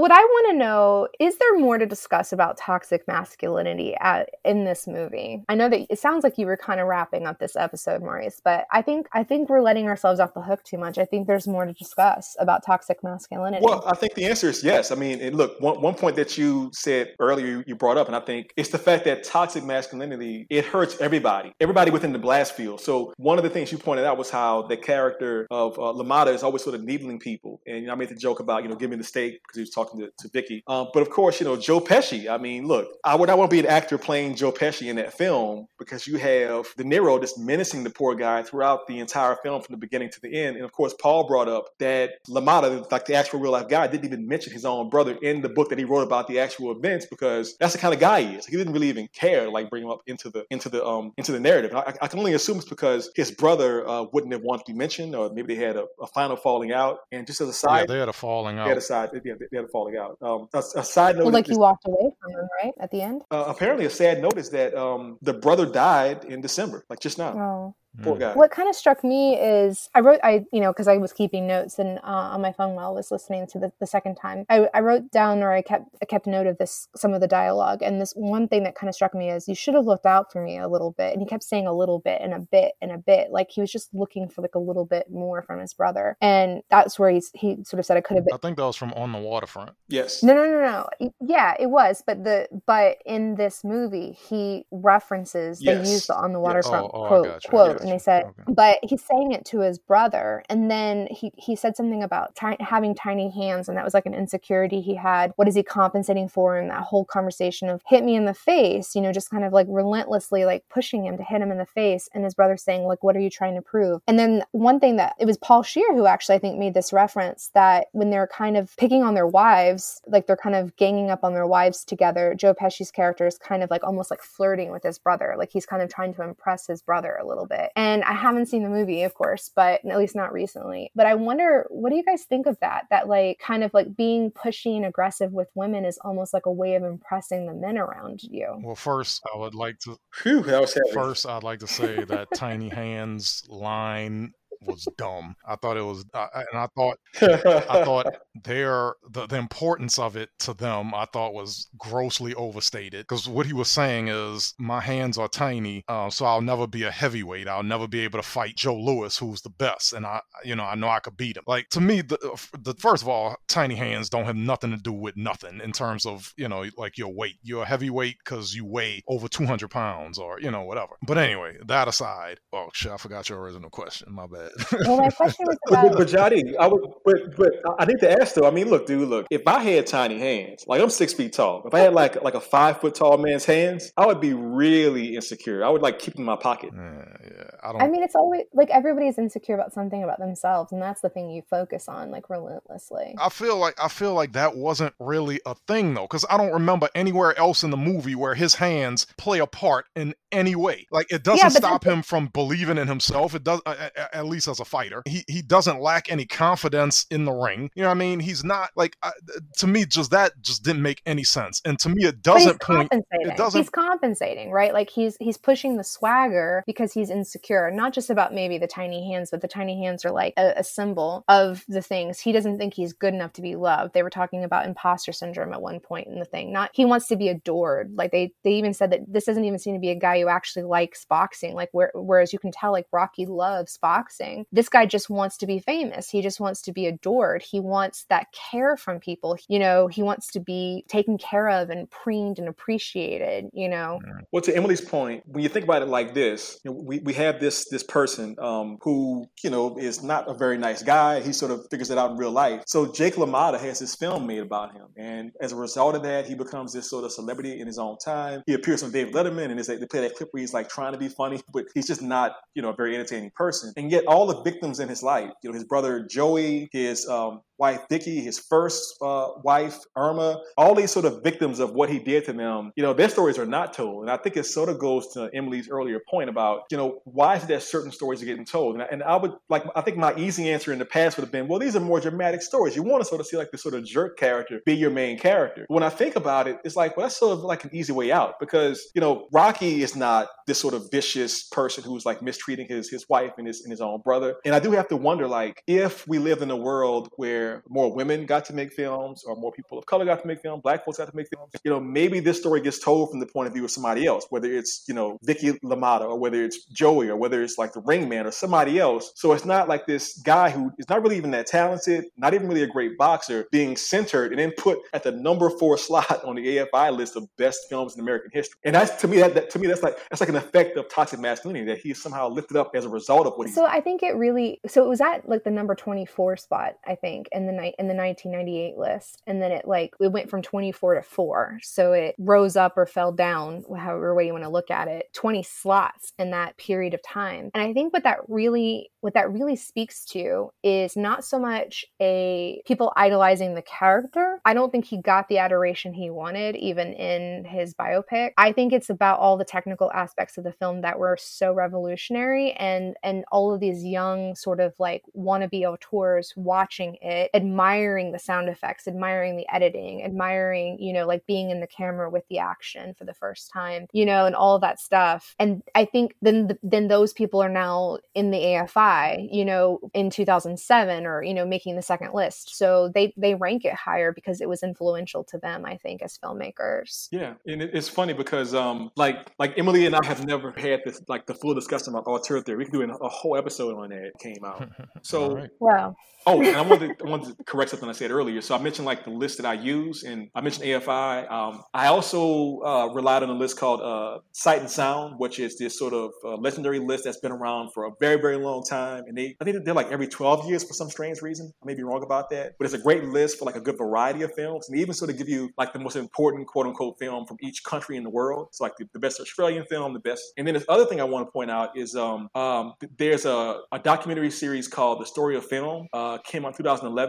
what I want to know is there more to discuss about toxic masculinity at, in this movie? I know that it sounds like you were kind of wrapping up this episode, Maurice, but I think I think we're letting ourselves off the hook too much. I think there's more to discuss about toxic masculinity. Well, I think the answer is yes. I mean, look, one, one point that you said earlier, you brought up, and I think it's the fact that toxic masculinity it hurts everybody, everybody within the blast field. So one of the things you pointed out was how the character of uh, LaMotta is always sort of needling people, and you know, I made the joke about you know giving the steak because he was talking talking to, to Vicky. Um, but of course, you know, Joe Pesci. I mean, look, I would not want to be an actor playing Joe Pesci in that film because you have De Niro just menacing the poor guy throughout the entire film from the beginning to the end. And of course, Paul brought up that LaMotta, like the actual real life guy, didn't even mention his own brother in the book that he wrote about the actual events because that's the kind of guy he is. Like, He didn't really even care to like bring him up into the into the um into the narrative. I, I, can only assume it's because his brother uh, wouldn't have wanted to be mentioned, or maybe they had a, a final falling out. And just as a side, yeah, they had a falling out. They had a side, yeah, they had a falling out. Um, a, a, side note, well, like he walked away from him, right at the end. Uh, apparently, a sad note is that um, the brother died in December, like just now. Oh. Poor guy. What kind of struck me is I wrote I you know because I was keeping notes and uh, on my phone while I was listening to the, the second time I, I wrote down or I kept I kept note of this some of the dialogue and this one thing that kind of struck me is you should have looked out for me a little bit and he kept saying a little bit and a bit and a bit like he was just looking for like a little bit more from his brother and that's where he's he sort of said I could have been. I think that was from On the Waterfront. Yes. No no no no yeah it was but the but in this movie he references yes. they use the On the Waterfront yes. oh, oh, quote quote and they said. Okay. but he's saying it to his brother. And then he, he said something about having tiny hands. And that was like an insecurity he had. What is he compensating for? In that whole conversation of hit me in the face you know just kind of like relentlessly like pushing him to hit him in the face. And his brother saying like what are you trying to prove? And then one thing that it was paul scheer who actually i think made this reference that when they're kind of picking on their wives like they're kind of ganging up on their wives together joe pesci's character is kind of like almost like flirting with his brother. Like he's kind of trying to impress his brother a little bit and i haven't seen the movie, of course, but at least not recently. But I wonder, what do you guys think of that? That like kind of like being pushy and aggressive with women is almost like a way of impressing the men around you. Well, first, I would like to. Whew, that was heavy. First, I'd like to say that tiny hands line was dumb. I thought it was, uh, and I thought, I thought their the, the importance of it to them, I thought was grossly overstated. Because what he was saying is, my hands are tiny, uh, so I'll never be a heavyweight. I'll never be able to fight Joe Louis, who's the best, and I, you know, I know I could beat him. Like to me, the, uh, the first of all, tiny hands don't have nothing to do with nothing in terms of you know, like your weight. You're a heavyweight because you weigh over 200 pounds, or you know, whatever. But anyway, that aside, oh shit, I forgot your original question. My bad. Well, my question was about but Johnny, I would, but but I need to ask though. I mean, look, dude, look. If I had tiny hands, like I'm six feet tall, if I had like like a five foot tall man's hands, I would be really insecure. I would like keep them in my pocket. Yeah, yeah. I don't. I mean, it's always like everybody's insecure about something about themselves, and that's the thing you focus on like relentlessly. I feel like I feel like that wasn't really a thing though, because I don't remember anywhere else in the movie where his hands play a part in any way. Like it doesn't but stop him from believing in himself. It does, a- a- at least as a fighter. He he doesn't lack any confidence in the ring. You know what I mean? He's not like I, to me. Just that just didn't make any sense. And to me, it doesn't point. It doesn't. He's compensating, right? Like he's he's pushing the swagger because he's insecure. Not just about maybe the tiny hands, but the tiny hands are like a, a symbol of the things. He doesn't think he's good enough to be loved. They were talking about imposter syndrome at one point in the thing. Not he wants to be adored. Like they they even said that this doesn't even seem to be a guy who actually likes boxing. Like where, whereas you can tell like Rocky loves boxing. This guy just wants to be famous. He just wants to be adored. He wants that care from people. You know, he wants to be taken care of and preened and appreciated. You know, Well, to Emily's point, when you think about it like this, you know, we, we have this this person um, who you know is not a very nice guy. He sort of figures it out in real life. So Jake LaMotta has this film made about him, and as a result of that, he becomes this sort of celebrity in his own time. He appears on David Letterman, and it's like they play that clip where he's like trying to be funny, but he's just not you know a very entertaining person. And yet, all the victims in his life, you know, his brother Joey, his um, wife Vicky, his first uh, wife Irma, all these sort of victims of what he did to them, you know, their stories are not told. And I think it sort of goes to Emily's earlier point about, you know, why is there certain stories are getting told? And I, and I would like, I think my easy answer in the past would have been, well, these are more dramatic stories. You want to sort of see like the sort of jerk character be your main character. When I think about it, it's like, well, that's sort of like an easy way out because, you know, Rocky is not this sort of vicious person who's like mistreating his his wife and his and his own brother. And I do have to wonder, like, if we lived in a world where more women got to make films or more people of color got to make films, black folks got to make films, you know, maybe this story gets told from the point of view of somebody else, whether it's, you know, Vicky LaMotta or whether it's Joey or whether it's like the Ring Man or somebody else. So it's not like this guy who is not really even that talented, not even really a great boxer, being centered and then put at the number four slot on the AFI list of best films in American history. And that's to me that, that to me that's like that's like an effect of toxic masculinity that he's somehow lifted up as a result of what he's so I think it really so it was at like the number 24 spot I think in the night in the 1998 list and then it like it went from 24 to 4 so it rose up or fell down however way you want to look at it 20 slots in that period of time. And I think what that really what that really speaks to is not so much a people idolizing the character. I don't think he got the adoration he wanted even in his biopic. I think it's about all the technical aspects of the film that were so revolutionary and and all of these young sort of like wannabe auteurs watching it admiring the sound effects admiring the editing admiring you know like being in the camera with the action for the first time you know and all of that stuff and i think then then those people are now in the afi you know in 2007 or you know making the second list so they they rank it higher because it was influential to them i think as filmmakers Yeah, and it's funny because um, like like Emily and I have never had this like the full discussion about auteur theory. We could do a whole episode on that. It came out. So All right. wow Oh, and I wanted, to, I wanted to correct something I said earlier. So I mentioned like the list that I use, and I mentioned AFI. Um, I also uh, relied on a list called uh, Sight and Sound, which is this sort of uh, legendary list that's been around for a very, very long time. And they, I think they're like every 12 years for some strange reason. I may be wrong about that, but it's a great list for like a good variety of films, and they even sort of give you like the most important quote unquote film from each country in the world. It's like the, the best Australian film, the best. And then this other thing I want to point out is um, um, th- there's a, a documentary series called The Story of Film. Uh, came out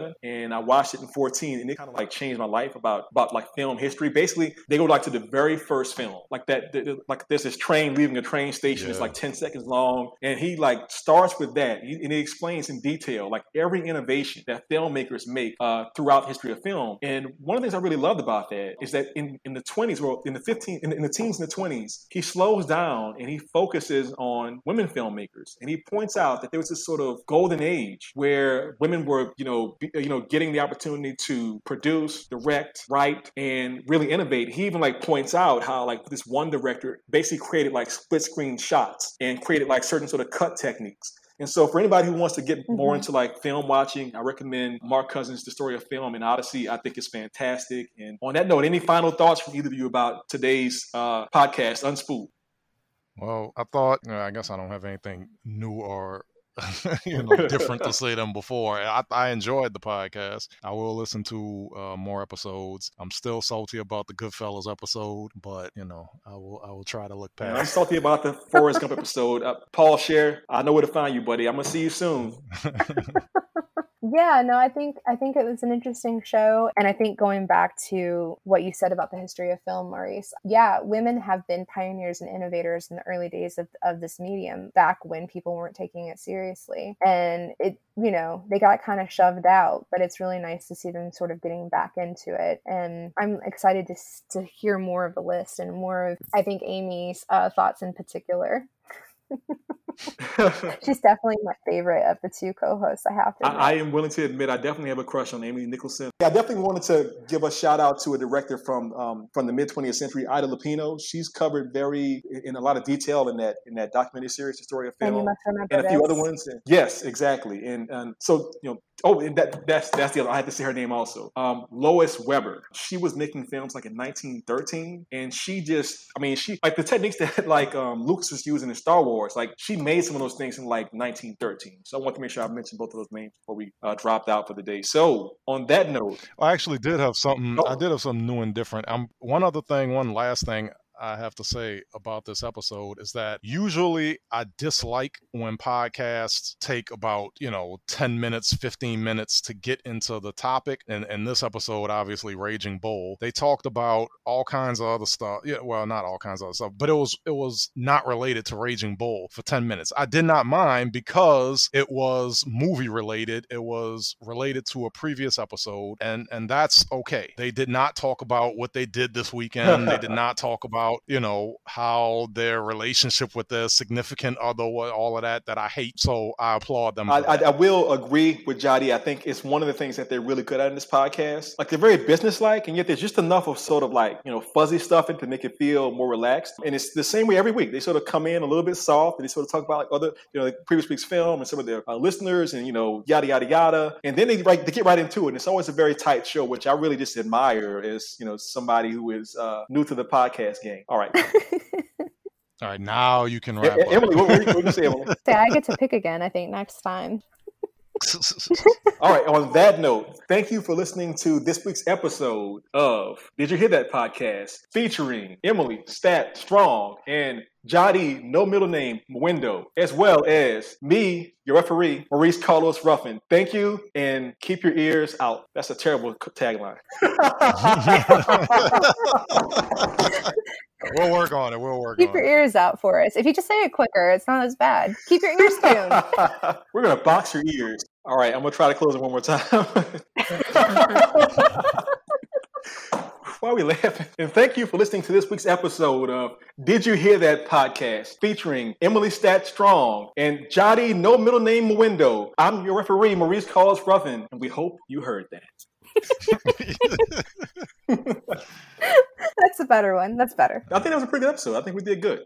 in 2011, and I watched it in 14, and it kind of like changed my life about about like film history. Basically, they go like to the very first film, like that. th- th- Like there's this train leaving a train station. It's like 10 seconds long, and he like starts with that, He- and he explains in detail like every innovation that filmmakers make uh, throughout the history of film. And one of the things I really loved about that is that in in the 20s, well, in the 15, in, in the teens and the 20s, he slows down and he focuses on women filmmakers, and he points out that there was this sort of golden age where women were, you know, you know, getting the opportunity to produce, direct, write, and really innovate. He even like points out how like this one director basically created like split screen shots and created like certain sort of cut techniques. And so, for anybody who wants to get more Mhm. into like film watching, I recommend Mark Cousins' The Story of Film An Odyssey. I think it's fantastic. And on that note, any final thoughts from either of you about today's uh, podcast, Unspooled? Well, I thought, uh, I guess I don't have anything new or you know, different to say them before. I, I enjoyed the podcast. I will listen to uh, more episodes. I'm still salty about the Goodfellas episode, but you know, I will I will try to look past. Yeah, I'm salty about the Forrest Gump episode. Uh, Paul Scheer, I know where to find you, buddy. I'm gonna see you soon. Yeah, no, I think I think it was an interesting show, and I think going back to what you said about the history of film, Maurice. Yeah, women have been pioneers and innovators in the early days of, of this medium, back when people weren't taking it seriously, and it you know they got kind of shoved out, but it's really nice to see them sort of getting back into it, and I'm excited to to hear more of the list and more of I think Amy's uh, thoughts in particular. She's definitely my favorite of the two co-hosts. I have to. I, I, am willing to admit I definitely have a crush on Amy Nicholson. I definitely wanted to give a shout out to a director from um, from the mid 20th century, Ida Lupino. She's covered very in a lot of detail in that in that documentary series, The Story of Film, and, and a few other ones. Yes, exactly. And, and so you know, oh, and that that's that's the other. I had to say her name also. Um, Lois Weber. She was making films like in 1913, and she just, I mean, she like the techniques that like um, Lucas was using in Star Wars. Like she made some of those things in like 1913. So I want to make sure I mentioned both of those names before we uh, dropped out for the day. So on that note, I actually did have something. Oh. I did have something new and different. Um, one other thing, one last thing. I have to say about this episode is that usually I dislike when podcasts take about, you know, 10 minutes, 15 minutes to get into the topic. And in this episode, obviously Raging Bull, they talked about all kinds of other stuff. Yeah, well, not all kinds of other stuff, but it was it was not related to Raging Bull for 10 minutes. I did not mind because it was movie related. It was related to a previous episode and and that's okay. They did not talk about what they did this weekend. they did not talk about about you know how their relationship with their significant other, all of that that I hate. So I applaud them. I, I, I, will agree with Jody. I think it's one of the things that they're really good at in this podcast. Like they're very businesslike, and yet there's just enough of sort of like you know fuzzy stuff in to make it feel more relaxed. And it's the same way every week. They sort of come in a little bit soft, and they sort of talk about like other you know like previous week's film and some of their uh, listeners, and you know yada yada yada. And then they like they get right into it. And it's always a very tight show, which I really just admire as you know somebody who is uh, new to the podcast game. All right. All right, now you can wrap. Emily, what, what, what you say, Emily? Say, I get to pick again. I think next time. All right. On that note, thank you for listening to this week's episode of Did You Hear That podcast featuring Emily Stat Strong and Jody, no middle name, Window, as well as me, your referee, Maurice Carlos Ruffin. Thank you and keep your ears out. That's a terrible tagline. we'll work on it. We'll work Keep your it. ears out for us. If you just say it quicker, it's not as bad. Keep your ears tuned. We're going to box your ears. All right, I'm going to try to close it one more time. Why are we laughing? And thank you for listening to this week's episode of Did You Hear That podcast featuring Emily Stat Strong and Jody No Middle Name Window. I'm your referee, Maurice Carlos Ruffin, and we hope you heard that. That's a better one. That's better. I think that was a pretty good episode. I think we did good.